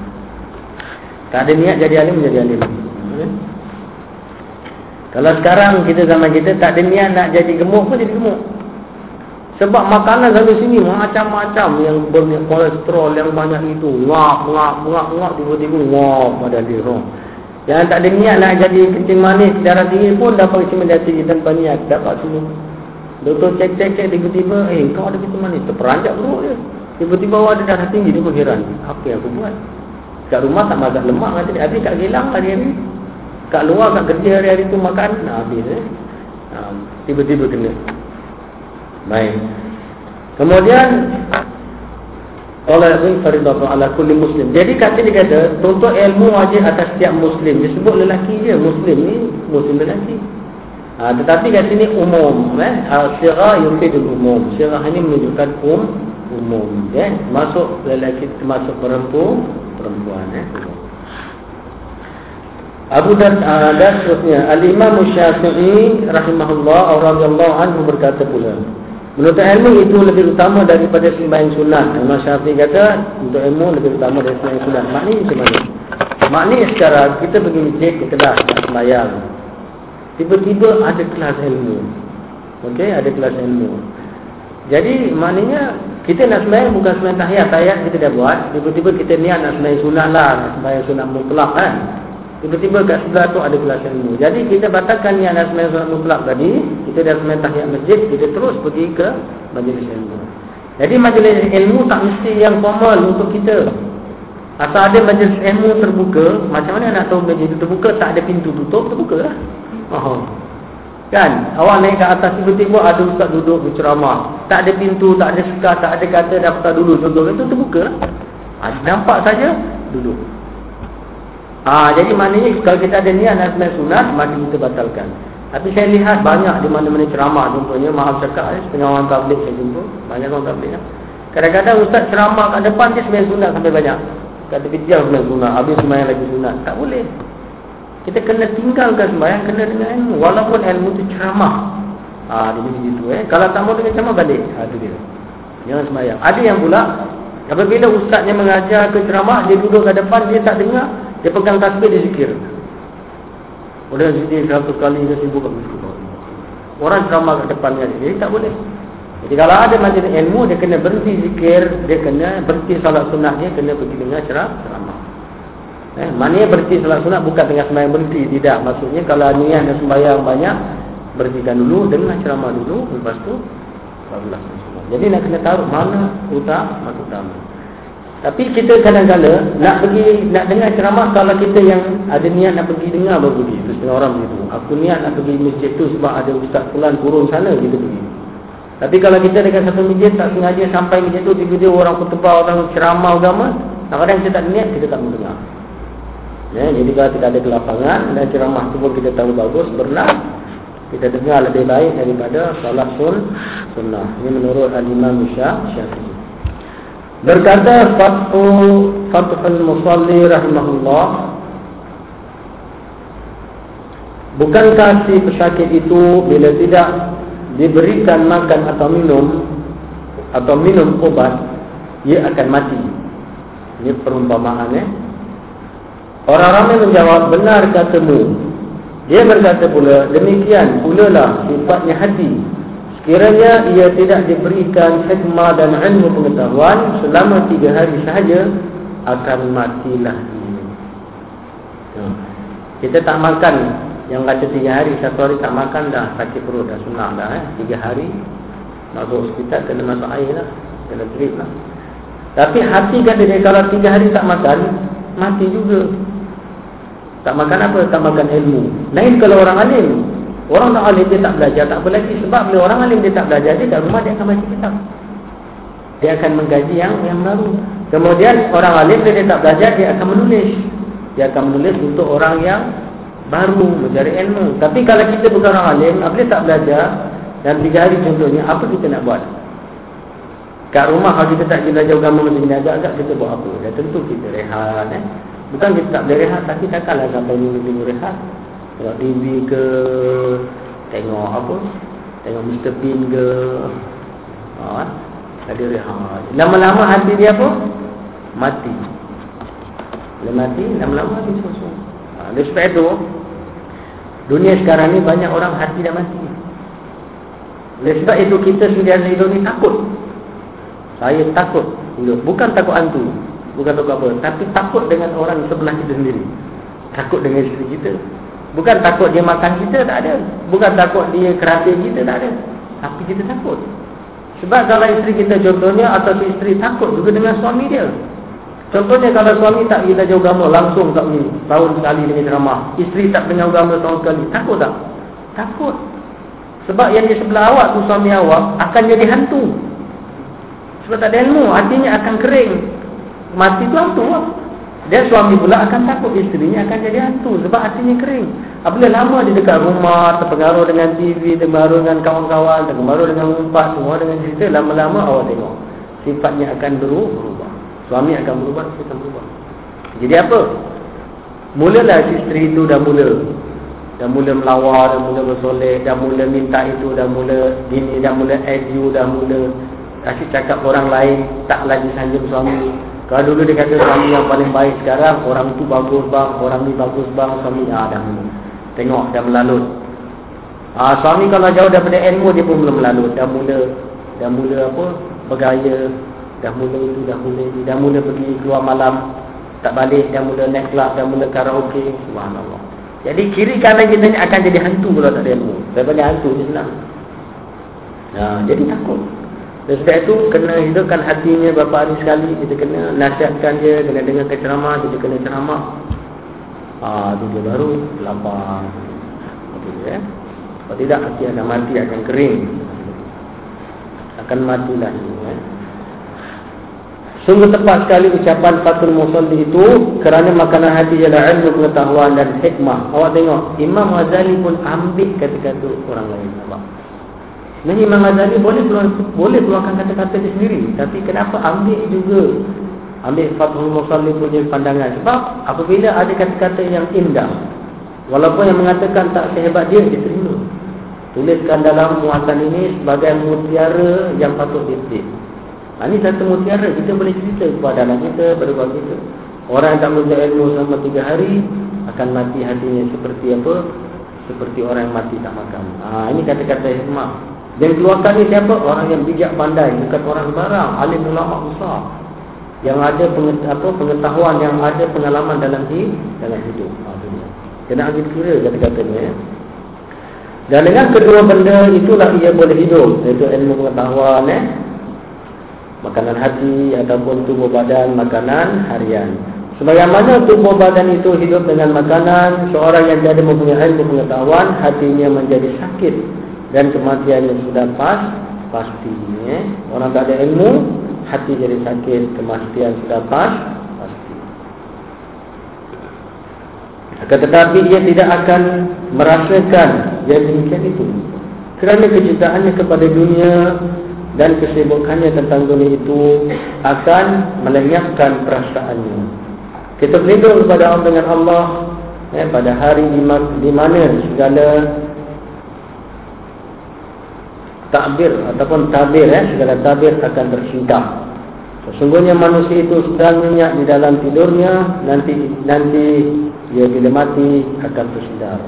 tak ada niat jadi alim jadi alim okay? kalau sekarang kita zaman kita tak ada niat nak jadi gemuk pun jadi gemuk sebab makanan dari sini macam-macam yang berminyak kolesterol yang banyak itu. Ngap, ngap, ngap, ngap, tiba-tiba ngap pada dia. Yang tak ada niat nak jadi kencing manis, darah tinggi pun dapat kencing manis tinggi tanpa niat. Dapat semua. Doktor cek-cek-cek tiba-tiba, eh kau ada kencing manis. Terperanjak perut dia. Tiba-tiba ada darah tinggi, dia pun heran. Apa yang aku buat? Kat rumah tak masak lemak kata dia. Habis kat gelang hari ni. Kat luar, kat kerja hari-hari tu makan. Nah, habis eh. Tiba-tiba kena. Baik. Kemudian Allah yang faridah ala kulli muslim. Jadi kata dia kata, tuntut ilmu wajib atas setiap muslim. Dia sebut lelaki je, muslim ni muslim lelaki. Ha, tetapi kat sini umum, eh. Sirah yufidul umum. Sirah ini menunjukkan um, umum, eh. Masuk lelaki termasuk perempuan, perempuan, eh. Abu Dar uh, dan seterusnya Al-Imam Syafi'i rahimahullah radhiyallahu anhu berkata pula Menuntut ilmu itu lebih utama daripada sembahyang sunat. Imam Syafi'i kata, untuk ilmu lebih utama daripada sembahyang sunat. Maknanya macam mana? Maknanya secara kita pergi masjid, kita dah sembahyang. Tiba-tiba ada kelas ilmu. Okey, ada kelas ilmu. Jadi maknanya kita nak sembahyang bukan sembahyang tahiyat, tahiyat kita dah buat. Tiba-tiba kita niat nak sembahyang sunat lah, nak sembahyang sunat mutlak kan. Tiba-tiba kat sebelah tu ada kelas ilmu. Jadi kita batalkan yang ada sembahyang solat mutlak tadi, kita dah sembahyang tahiyat masjid, kita terus pergi ke majlis ilmu. Jadi majlis ilmu tak mesti yang formal untuk kita. Asal ada majlis ilmu terbuka, macam mana nak tahu majlis itu terbuka? Tak ada pintu tutup, terbuka lah. Oh. Kan? Awak naik ke atas tiba-tiba ada ustaz duduk berceramah. Tak ada pintu, tak ada sekar, tak ada kata daftar dulu duduk. Itu terbuka lah. Nampak saja, duduk. Ha, jadi maknanya kalau kita ada niat nak sembahyang sunat, maka kita batalkan. Tapi saya lihat banyak di mana-mana ceramah contohnya maaf cakap eh, setengah orang tablik saya jumpa, banyak orang tablik ya. Kadang-kadang ustaz ceramah kat depan dia sembahyang sunat sampai banyak. Kat tepi dia sembahyang sunat, habis sembahyang lagi sunat. Tak boleh. Kita kena tinggalkan sembahyang kena dengan ilmu walaupun ilmu itu ceramah. Ah ha, di sini itu eh. Kalau tak mau dengan ceramah balik. Ha tu dia. Jangan sembahyang. Ada yang pula apabila ustaznya mengajar ke ceramah dia duduk kat depan dia tak dengar dia pegang tasbih dia zikir. Orang zikir seratus kali dia sibuk kat masjid. Orang ceramah kat depannya dia tak boleh. Jadi kalau ada majlis ilmu dia kena berhenti zikir, dia kena berhenti salat sunat dia kena pergi dengar ceramah. Eh, maknanya berhenti salat sunat bukan tengah sembahyang berhenti, tidak. Maksudnya kalau niat dan sembahyang banyak berhentikan dulu dengar ceramah dulu lepas tu barulah Jadi nak kena tahu mana utama, mana utama. Tapi kita kadang-kadang nak pergi nak dengar ceramah kalau kita yang ada niat nak pergi dengar baru pergi. Terus setengah orang begitu. Aku niat nak pergi masjid tu sebab ada ustaz pulan turun sana kita pergi. Tapi kalau kita dekat satu masjid tak sengaja sampai masjid tu tiba-tiba orang khutbah orang ceramah agama, kadang-kadang kita tak niat kita tak mendengar. Ya, jadi kalau kita ada kelapangan dan ceramah tu pun kita tahu bagus, benar kita dengar lebih baik daripada salat sun sunnah. Ini menurut Al-Imam Syafi'i. Berkata Fathu Fathul Musalli rahimahullah Bukankah si pesakit itu bila tidak diberikan makan atau minum atau minum obat ia akan mati. Ini perumpamaan ya. Orang ramai menjawab benar katamu. Dia berkata pula demikian pula lah sifatnya hati Kiranya ia tidak diberikan hikmah dan ilmu pengetahuan selama tiga hari sahaja akan matilah. Ya. Kita tak makan yang kata tiga hari satu hari tak makan dah sakit perut dah sunat dah eh. Tiga hari masuk hospital kena masuk air lah, kena drip lah. Tapi hati kata dia kalau tiga hari tak makan mati juga. Tak makan apa? Tak makan ilmu. Lain kalau orang alim Orang tak alim dia tak belajar tak apa lagi sebab bila orang alim dia tak belajar dia kat rumah dia akan baca kitab. Dia akan menggaji yang yang baru. Kemudian orang alim bila dia tak belajar dia akan menulis. Dia akan menulis untuk orang yang baru mencari ilmu. Tapi kalau kita bukan orang alim, apabila tak belajar dan tiga hari contohnya, apa kita nak buat? Kat rumah kalau kita tak belajar agama macam ni agak-agak kita buat apa? Ya tentu kita rehat eh. Bukan kita tak boleh rehat tapi takkanlah sampai minggu-minggu rehat. Tengok TV ke Tengok apa Tengok Mr. Bean ke ha, Ada rehat Lama-lama hati dia apa Mati Bila mati Lama-lama hati sosok ha, sebab itu Dunia sekarang ni banyak orang hati dah mati Oleh sebab itu kita sendiri hidup ni takut Saya takut Bukan takut hantu Bukan takut apa Tapi takut dengan orang sebelah kita sendiri Takut dengan isteri kita Bukan takut dia makan kita, tak ada. Bukan takut dia keratin kita, tak ada. Tapi kita takut. Sebab kalau isteri kita contohnya, atau isteri takut juga dengan suami dia. Contohnya kalau suami tak kita jauh agama, langsung tak ni, tahun sekali dengan ceramah. Isteri tak dengar agama tahun sekali. Takut tak? Takut. Sebab yang di sebelah awak tu suami awak akan jadi hantu. Sebab tak ada ilmu, artinya akan kering. Mati tu hantu lah. Dia suami pula akan takut isterinya akan jadi hantu sebab hatinya kering. Apabila lama dia dekat rumah, terpengaruh dengan TV, terpengaruh dengan kawan-kawan, terpengaruh dengan umpat, semua dengan cerita, lama-lama awak tengok. Sifatnya akan berubah. Suami akan berubah, dia akan berubah. Jadi apa? Mulalah isteri itu dah mula. Dah mula melawar, dah mula bersolek, dah mula minta itu, dah mula gini, dah mula edu, dah mula kasih cakap orang lain, tak lagi sanjung suami. Kalau dulu dia kata suami yang paling baik sekarang Orang tu bagus bang, orang ni bagus bang Suami ah, dah Tengok dah melalut. Ah, Suami kalau jauh daripada ilmu dia pun belum melalut. Dah mula Dah mula apa Bergaya. Dah mula itu, dah mula itu Dah mula pergi keluar malam Tak balik, dah mula naik club Dah mula karaoke. Subhanallah. Jadi kiri kanan kita ni akan jadi hantu Kalau tak ada ilmu. Daripada hantu ni senang. Nah, jadi takut dan sebab itu kena hidupkan hatinya berapa hari sekali kita kena nasihatkan dia kena dengar ceramah dia kena ceramah ah tu dia baru lapar okey ya kalau tidak hati akan mati akan kering akan matilah ya. Sungguh tepat sekali ucapan Fatul Musalli itu kerana makanan hati ialah ilmu pengetahuan dan hikmah. Awak tengok Imam Ghazali pun ambil kata-kata orang lain. Nampak? Nabi Imam Ghazali boleh keluar, boleh keluarkan kata-kata dia sendiri. Tapi kenapa ambil juga? Ambil Fathul Musalli punya pandangan. Sebab apabila ada kata-kata yang indah Walaupun yang mengatakan tak sehebat dia, dia terima. Tuliskan dalam muatan ini sebagai mutiara yang patut dipilih ha, Ini satu mutiara, kita boleh cerita kepada anak kita, kepada keluarga kita. Orang yang tak belajar ilmu selama tiga hari Akan mati hatinya seperti apa? Seperti orang yang mati tak makan. Ha, Ini kata-kata hikmah dan keluarkan ni siapa? Orang yang bijak pandai Bukan orang sembarang Alim ulama besar Yang ada pengetahuan Yang ada pengalaman dalam hidup Dalam hidup ha, Kena ambil kira kata-katanya ya. Dan dengan kedua benda Itulah ia boleh hidup Iaitu ilmu pengetahuan eh? Makanan hati ataupun tubuh badan makanan harian. Sebagaimana tubuh badan itu hidup dengan makanan, seorang yang jadi mempunyai ilmu pengetahuan, hatinya menjadi sakit dan kematiannya sudah pas pasti. Eh? Orang tak ada ilmu, hati jadi sakit, kematian sudah pas pasti. Akan tetapi dia tidak akan merasakan yang demikian itu. Kerana kecintaannya kepada dunia dan kesibukannya tentang dunia itu akan melenyapkan perasaannya. Kita berlindung kepada Allah dengan Allah eh, pada hari di mana segala takbir ataupun tabir eh, segala tabir akan tersinggah. Sesungguhnya manusia itu sedang nyenyak di dalam tidurnya nanti nanti dia bila mati akan tersedar.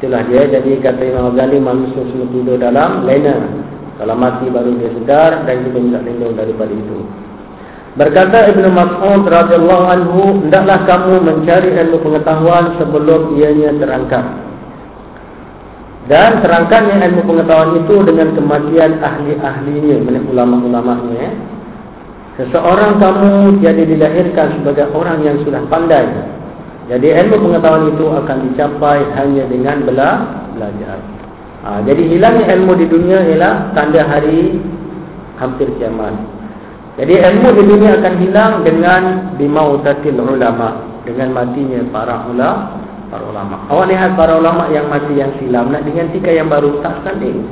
Itulah dia jadi kata Imam Ghazali manusia semua tidur dalam lena kalau mati baru dia sedar dan kita minta lindung daripada itu. Berkata Ibn Mas'ud radhiyallahu anhu, hendaklah kamu mencari ilmu pengetahuan sebelum ianya terangkat. Dan terangkatnya ilmu pengetahuan itu dengan kematian ahli-ahlinya, ulama-ulamanya. Seseorang kamu jadi dilahirkan sebagai orang yang sudah pandai. Jadi ilmu pengetahuan itu akan dicapai hanya dengan belajar. Ha, jadi hilangnya ilmu di dunia ialah tanda hari hampir kiamat. Jadi ilmu di dunia akan hilang dengan bimautatil ulama, dengan matinya para ulama. Para ulama. Awak lihat para ulama yang mati yang silam nak dengan tiga yang baru tak standing.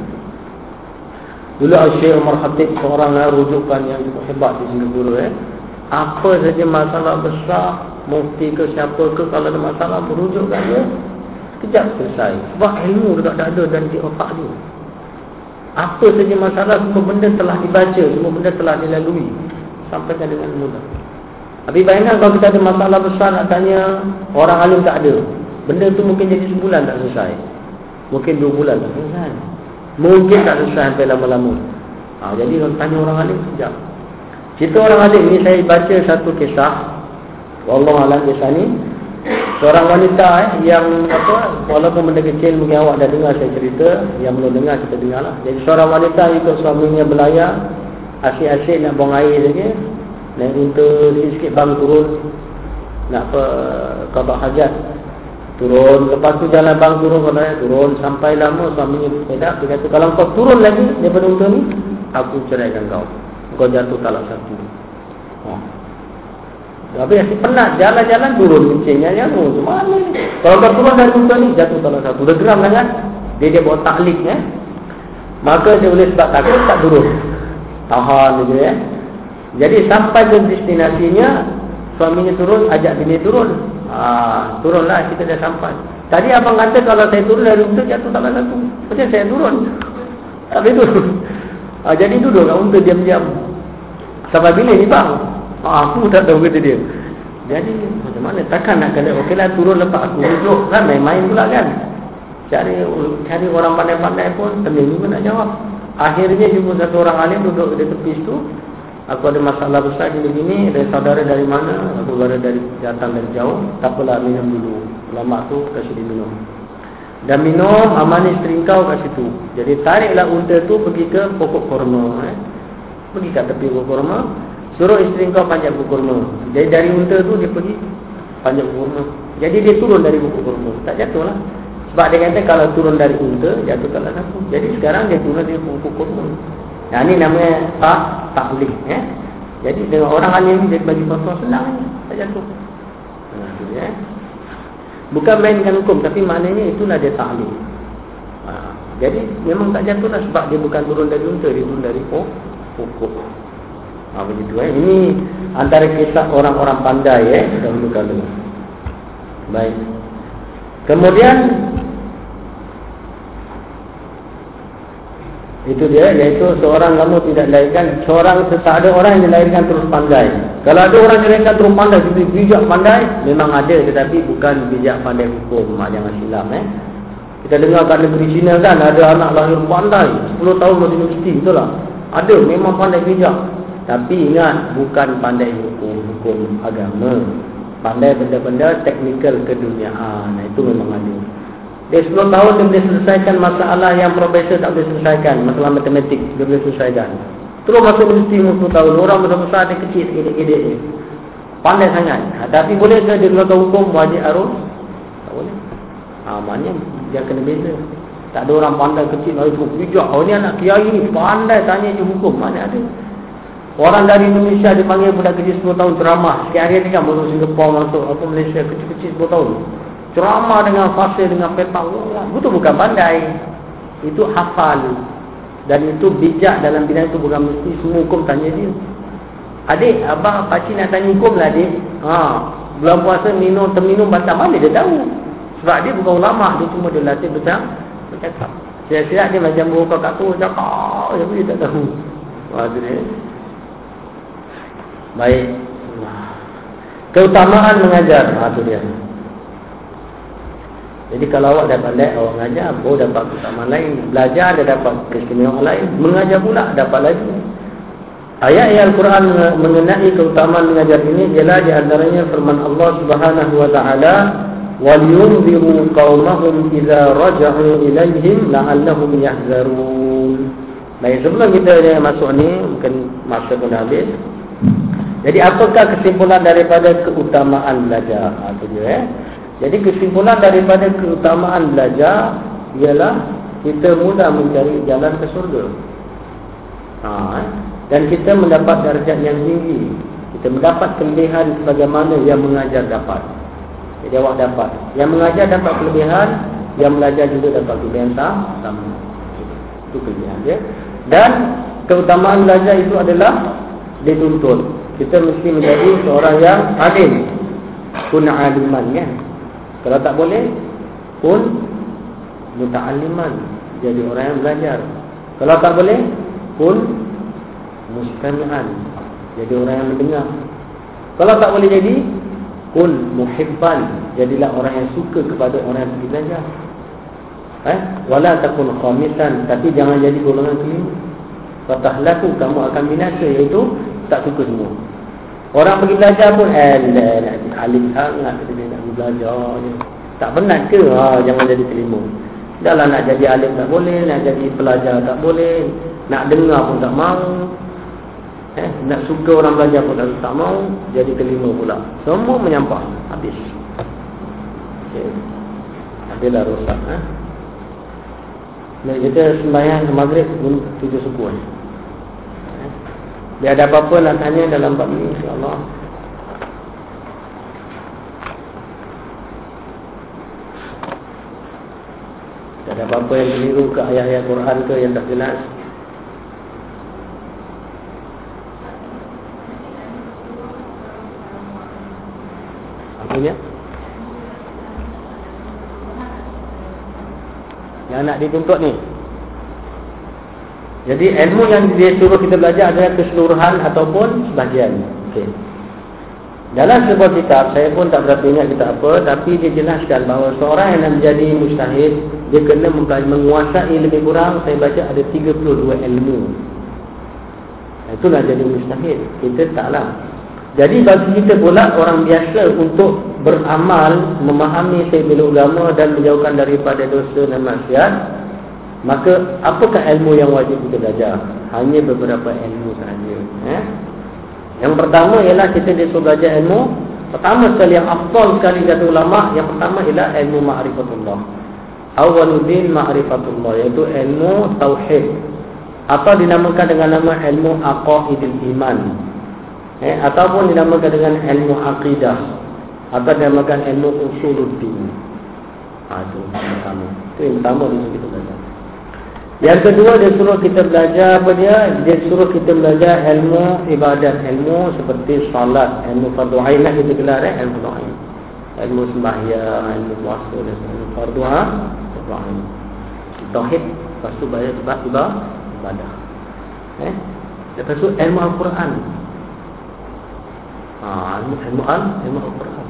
Dulu Syekh Umar Khatib seorang rujukan yang hebat di Singapura eh. Apa saja masalah besar, mufti ke siapa ke kalau ada masalah merujukkan dia, Sekejap selesai. Sebab ilmu dekat dada dan di otak dia. Apa saja masalah, semua benda telah dibaca, semua benda telah dilalui. Sampaikan dengan mudah. Tapi bayangkan kalau kita ada masalah besar nak tanya, orang alim tak ada. Benda tu mungkin jadi sebulan tak selesai. Mungkin dua bulan tak selesai. Mungkin tak selesai sampai lama-lama. Ha, jadi kalau tanya orang alim, sekejap. Cerita orang alim ni saya baca satu kisah. Wallahualam kisah ni. Seorang wanita eh, yang apa walaupun benda kecil mungkin awak dah dengar saya cerita, yang belum dengar kita dengarlah. Jadi seorang wanita itu suaminya belayar, asyik-asyik nak buang air saja. Naik unta sikit bang turun nak apa qada hajat. Turun lepas tu jalan bang turun kata turun sampai lama suaminya pedak dia kata kalau kau turun lagi daripada unta ni aku ceraikan kau. Kau jatuh talak satu. Oh. Tapi asyik penat jalan-jalan turun kencingnya ya tu. Ni? Kalau kau turun dari muka ni jatuh salah satu. Dah geram lah kan? Dia dia buat taklik ya. Maka dia boleh sebab takut tak turun. Tahan dia ya. Jadi sampai ke destinasinya suaminya turun ajak bini turun. Ah, turunlah kita dah sampai. Tadi abang kata kalau saya turun dari unta jatuh salah satu. Macam saya turun. Tapi turun. *laughs* Ah, jadi duduk kat unta diam-diam. Sampai bila ni bang? Ah, aku tak tahu kata dia. Jadi macam mana takkan nak kata okeylah turun lepas aku duduk kan main-main pula kan. Cari cari orang pandai-pandai pun temin juga nak jawab. Akhirnya jumpa satu orang alim duduk di tepi situ. Aku ada masalah besar gini-gini, ada saudara dari mana? Aku saudara dari datang dari jauh. Tak apalah minum dulu. Lama tu kasih dia minum. Dan minum amanis teringkau kat situ. Jadi tariklah unta tu pergi ke pokok korma. Eh. Pergi kat tepi pokok korma. Suruh isteri kau panjat buku kurma. Jadi dari unta tu dia pergi panjat buku kurma. Jadi dia turun dari buku kurma. Tak jatuh lah. Sebab dia kata kalau turun dari unta, jatuh kalau satu. Jadi sekarang dia turun dari buku kurma. Yang ni namanya tak tak boleh. Eh? Jadi dengan orang alim dia bagi fatwa senang ni. Tak jatuh. Nah, tu. Eh? Bukan main dengan hukum. Tapi maknanya itulah dia ta'lim. Ha. Jadi memang tak jatuh lah sebab dia bukan turun dari unta. Dia turun dari pokok. Ha, begitu eh. Ini antara kisah orang-orang pandai eh dahulu kala. Baik. Kemudian itu dia iaitu seorang kamu tidak dilahirkan seorang tak ada orang yang dilahirkan terus pandai. Kalau ada orang yang dilahirkan terus pandai seperti bijak pandai memang ada tetapi bukan bijak pandai hukum mak jangan silap eh. Kita dengar kat negeri China kan ada anak lahir pandai 10 tahun di universiti betul lah. Ada memang pandai bijak tapi ingat bukan pandai hukum hukum agama. Pandai benda-benda teknikal keduniaan. Itu memang ada. Dia 10 tahun dia boleh selesaikan masalah yang profesor tak boleh selesaikan. Masalah matematik dia boleh selesaikan. Terus masuk universiti umur 10 tahun. Orang besar-besar ada kecil edek-edek ni. Pandai sangat. Ha, tapi boleh ke dia keluarkan hukum wajib arus? Tak boleh. Ha, maknanya dia kena beza. Tak ada orang pandai kecil lalu cukup bijak. Oh ni anak kiai ni pandai tanya je hukum. Mana ada? Orang dari Indonesia dipanggil budak kecil 10 tahun ceramah. Hari ni kan masuk Singapura, masuk apa Malaysia kecil-kecil 10 tahun. Ceramah dengan fasih, dengan petang. Itu bukan pandai. Itu hafal. Dan itu bijak dalam bidang itu bukan mesti semua hukum tanya dia. Adik, abang, pakcik nak tanya hukum lah adik. Ha, bulan puasa minum, terminum bantah mana dia tahu. Sebab dia bukan ulama, dia cuma dia latih betul. Bercakap. Siap-siap dia macam buka kat tu, cakap. Tapi dia tak tahu. Baik. Keutamaan mengajar. Ha, tu dia. Jadi kalau awak dah pandai, awak mengajar, baru dapat keutamaan lain. Belajar, dia dapat keistimewaan lain. Mengajar pula, dapat lagi. Ayat-ayat Al-Quran mengenai keutamaan mengajar ini ialah di antaranya firman Allah Subhanahu wa taala وَلْيُنْذِرُوا قَوْمَهُمْ إِذَا رَجَعُوا إِلَيْهِمْ لَعَلَّهُمْ يَحْذَرُونَ Baik, sebelum kita masuk ni, mungkin masa pun dah habis. Jadi, apakah kesimpulan daripada keutamaan belajar? Ha, itu dia, eh? Jadi, kesimpulan daripada keutamaan belajar ialah kita mudah mencari jalan ke surga. Ha, eh? dan kita mendapat darjat yang tinggi. Kita mendapat kelebihan sebagaimana yang mengajar dapat. Jadi awak dapat. Yang mengajar dapat kelebihan yang belajar juga dapat kelebihan sama itu kelebihan dia. Dan keutamaan belajar itu adalah dituntut. Kita mesti menjadi seorang yang alim. Pun aliman kan kalau tak boleh pun muta'aliman jadi orang yang belajar. Kalau tak boleh pun mustami'an. Jadi orang yang mendengar. Kalau tak boleh jadi kun muhibban jadilah orang yang suka kepada orang yang belajar. Eh? Wala takun khamisan. Tapi jangan jadi golongan kelima fatahlaku kamu akan binasa iaitu tak suka semua orang pergi belajar pun eh alim sangat dia nak belajar je tak penat ke? Ha, jangan jadi kelima Dahlah nak jadi alim tak boleh, nak jadi pelajar tak boleh, nak dengar pun tak mahu, eh, nak suka orang belajar pun tak, tak mau jadi kelima pula. Semua menyampah habis. Okay. adalah rosak eh. Dan kita sembahyang maghrib pun tujuh suku eh. Dia ada apa-apa nak tanya dalam bab ini insyaAllah. Ada apa-apa yang keliru ke ayat-ayat Quran ke yang tak jelas? Punya yang nak dituntut ni jadi ilmu yang dia suruh kita belajar adalah keseluruhan ataupun sebahagian. Okay. dalam sebuah kitab saya pun tak berapa ingat kita apa tapi dia jelaskan bahawa seorang yang menjadi mustahid dia kena menguasai lebih kurang saya baca ada 32 ilmu. Itu nak jadi mustahid kita taklah. Jadi bagi kita pula orang biasa untuk beramal, memahami sebilu ulama dan menjauhkan daripada dosa dan maksiat, maka apakah ilmu yang wajib kita belajar? Hanya beberapa ilmu sahaja. Eh? Yang pertama ialah kita disuruh belajar ilmu. Pertama sekali yang afdal sekali kata ulama, yang pertama ialah ilmu ma'rifatullah. Awaluddin ma'rifatullah, iaitu ilmu tauhid. Atau dinamakan dengan nama ilmu aqaidil iman eh, ataupun dinamakan dengan ilmu aqidah atau dinamakan ilmu usuluddin. Ha, itu yang pertama. Itu yang pertama kita belajar. Yang kedua dia suruh kita belajar apa dia? Dia suruh kita belajar ilmu ibadat, ilmu seperti salat, ilmu fardu ain lah kita gelar eh, ilmu ain. Ilmu sembahyang, ilmu puasa dan ilmu ha? fardu ain. Tauhid, lepas tu bayar sebab ibadah. Eh? Lepas tu ilmu Al-Quran Ha, ilmu ilmu al ilmu Al-Quran.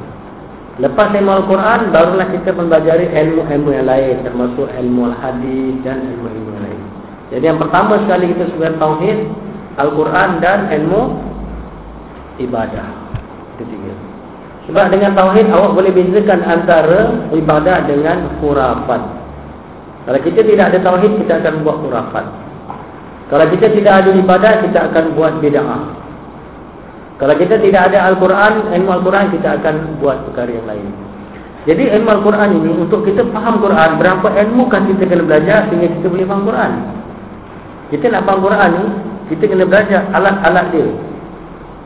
Lepas ilmu Al-Quran barulah kita mempelajari ilmu-ilmu yang lain termasuk ilmu al-hadis dan ilmu-ilmu. Jadi yang pertama sekali kita sebagai tauhid, Al-Quran dan ilmu ibadah. Ketiga. Sebab dengan tauhid awak boleh bezakan antara ibadah dengan khurafat. Kalau kita tidak ada tauhid kita akan buat khurafat. Kalau kita tidak ada ibadah, kita akan buat bid'ah. Kalau kita tidak ada Al-Quran, ilmu Al-Quran, kita akan buat perkara yang lain. Jadi ilmu Al-Quran ini, untuk kita faham Quran, berapa ilmu kan kita kena belajar sehingga kita boleh faham Quran. Kita nak faham Quran ni, kita kena belajar alat-alat dia.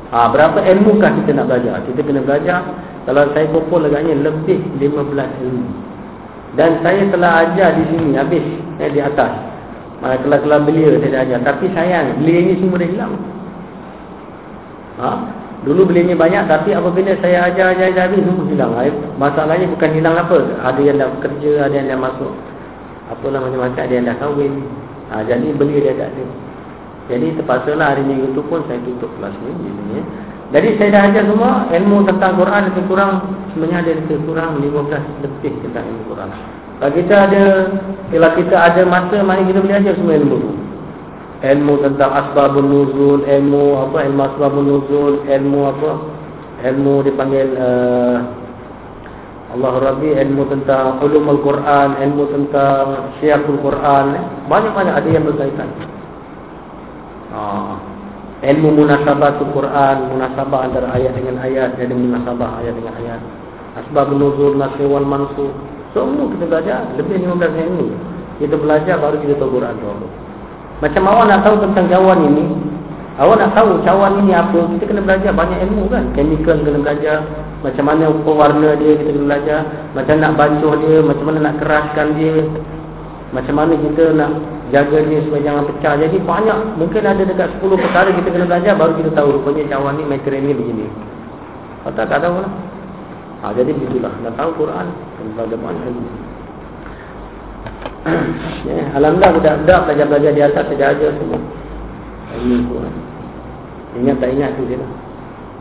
Ha, berapa ilmu kan kita nak belajar? Kita kena belajar, kalau saya kumpul agaknya lebih 15 ilmu. Dan saya telah ajar di sini, habis eh, di atas. Mana kelas-kelas belia saya dah ajar. Tapi sayang, belia ini semua dah hilang. Ha? Dulu belinya banyak tapi apabila saya ajar ajar ajar habis semua hilang. Masalahnya bukan hilang apa. Ada yang dah kerja, ada yang dah masuk. Apalah macam-macam ada yang dah kahwin. Ha, jadi belia dia tak ada. Jadi terpaksalah hari minggu tu pun saya tutup kelas ni. Jadi, jadi saya dah ajar semua ilmu tentang Quran lebih kurang sebenarnya ada lebih kurang 15 lebih tentang ilmu Quran. Kalau kita ada kalau kita ada masa mari kita boleh ajar semua ilmu tu ilmu tentang asbabun nuzul, ilmu apa ilmu asbabun nuzul, ilmu apa? Ilmu dipanggil uh, Allah Rabbi, ilmu tentang ulumul Quran, ilmu tentang syiarul Quran, banyak-banyak ada yang berkaitan. Ah. Ilmu munasabatul Quran, munasabah antara ayat dengan ayat, ada munasabah ayat dengan ayat. Asbabun nuzul, nasr wal mansukh. Semua kita belajar lebih 15 ilmu. Kita belajar baru kita tahu Quran tu. Macam awak nak tahu tentang cawan ini Awak nak tahu cawan ini apa Kita kena belajar banyak ilmu kan Chemical kena belajar Macam mana warna dia kita kena belajar Macam nak bancuh dia Macam mana nak keraskan dia Macam mana kita nak jaga dia supaya jangan pecah. Jadi banyak Mungkin ada dekat 10 perkara kita kena belajar Baru kita tahu rupanya cawan ni material ni begini. Kalau tak, tak tahu lah ha, Jadi begitulah. Nak tahu Quran belajar banyak ilmu *coughs* ya, Alhamdulillah budak-budak belajar-belajar di atas saja aja semua. Ilmu Ingat tak ingat tu dia.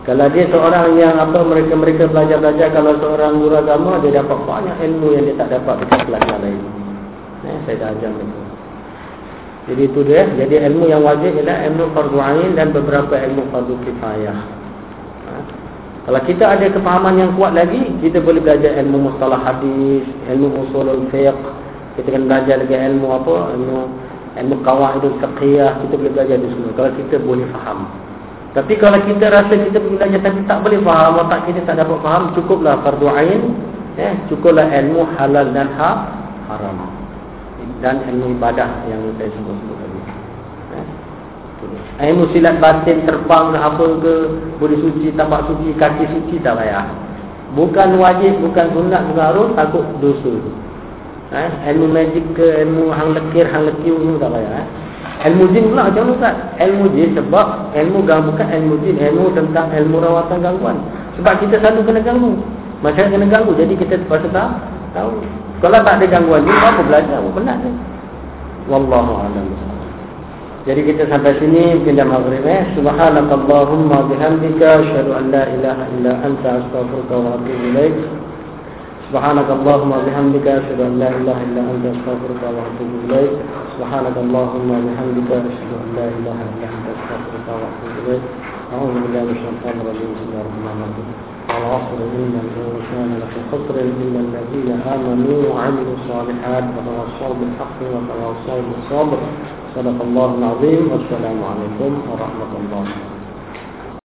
Kalau dia seorang yang apa mereka-mereka belajar-belajar kalau seorang guru agama dia dapat banyak ilmu yang dia tak dapat dekat kelas lain. Ya, saya dah ajar mereka. Jadi itu dia. Jadi ilmu yang wajib ialah ilmu fardu ain dan beberapa ilmu fardu kifayah. Ha? Kalau kita ada kefahaman yang kuat lagi, kita boleh belajar ilmu mustalah hadis, ilmu usulul fiqh, kita kena belajar lagi ilmu apa ilmu ilmu kawan itu fiqhiyah kita boleh belajar di semua kalau kita boleh faham tapi kalau kita rasa kita belajar tapi tak boleh faham otak kita tak dapat faham cukuplah fardu ain eh cukuplah ilmu halal dan ha haram. Dan ilmu ibadah yang saya sebut-sebut tadi. Eh ilmu silat batin terbang ke apa ke boleh suci tambah suci kaki suci tak payah. Bukan wajib bukan sunat bukan harus takut dosa eh, ilmu magic ke ilmu hang lekir hang lekir ni tak payah eh. Ilmu jin pula macam mana Ustaz? Ilmu jin sebab ilmu gangguan bukan ilmu jin ilmu tentang ilmu rawatan gangguan. Sebab kita selalu kena ganggu. Masyarakat kena ganggu jadi kita terpaksa tak tahu. Kalau tak ada gangguan ni apa belajar? Apa benar ni? Wallahu a'lam. Jadi kita sampai sini mungkin dah maghrib eh? Subhanakallahumma bihamdika asyhadu an la ilaha illa anta astaghfiruka wa atubu ilaik سبحانك اللهم وبحمدك أشهد أن لا إله إلا أنت أستغفرك وأتوب إليك. سبحانك اللهم وبحمدك أشهد أن لا إله إلا أنت أستغفرك وأتوب إليك. أعوذ بالله من الشيطان الرجيم. بسم الله الرحمن الرحيم. والعصر إن الإنسان لفي خسر إلا الذين آمنوا وعملوا الصالحات وتواصوا بالحق وتواصوا بالصبر. صدق الله العظيم. والسلام عليكم ورحمة الله.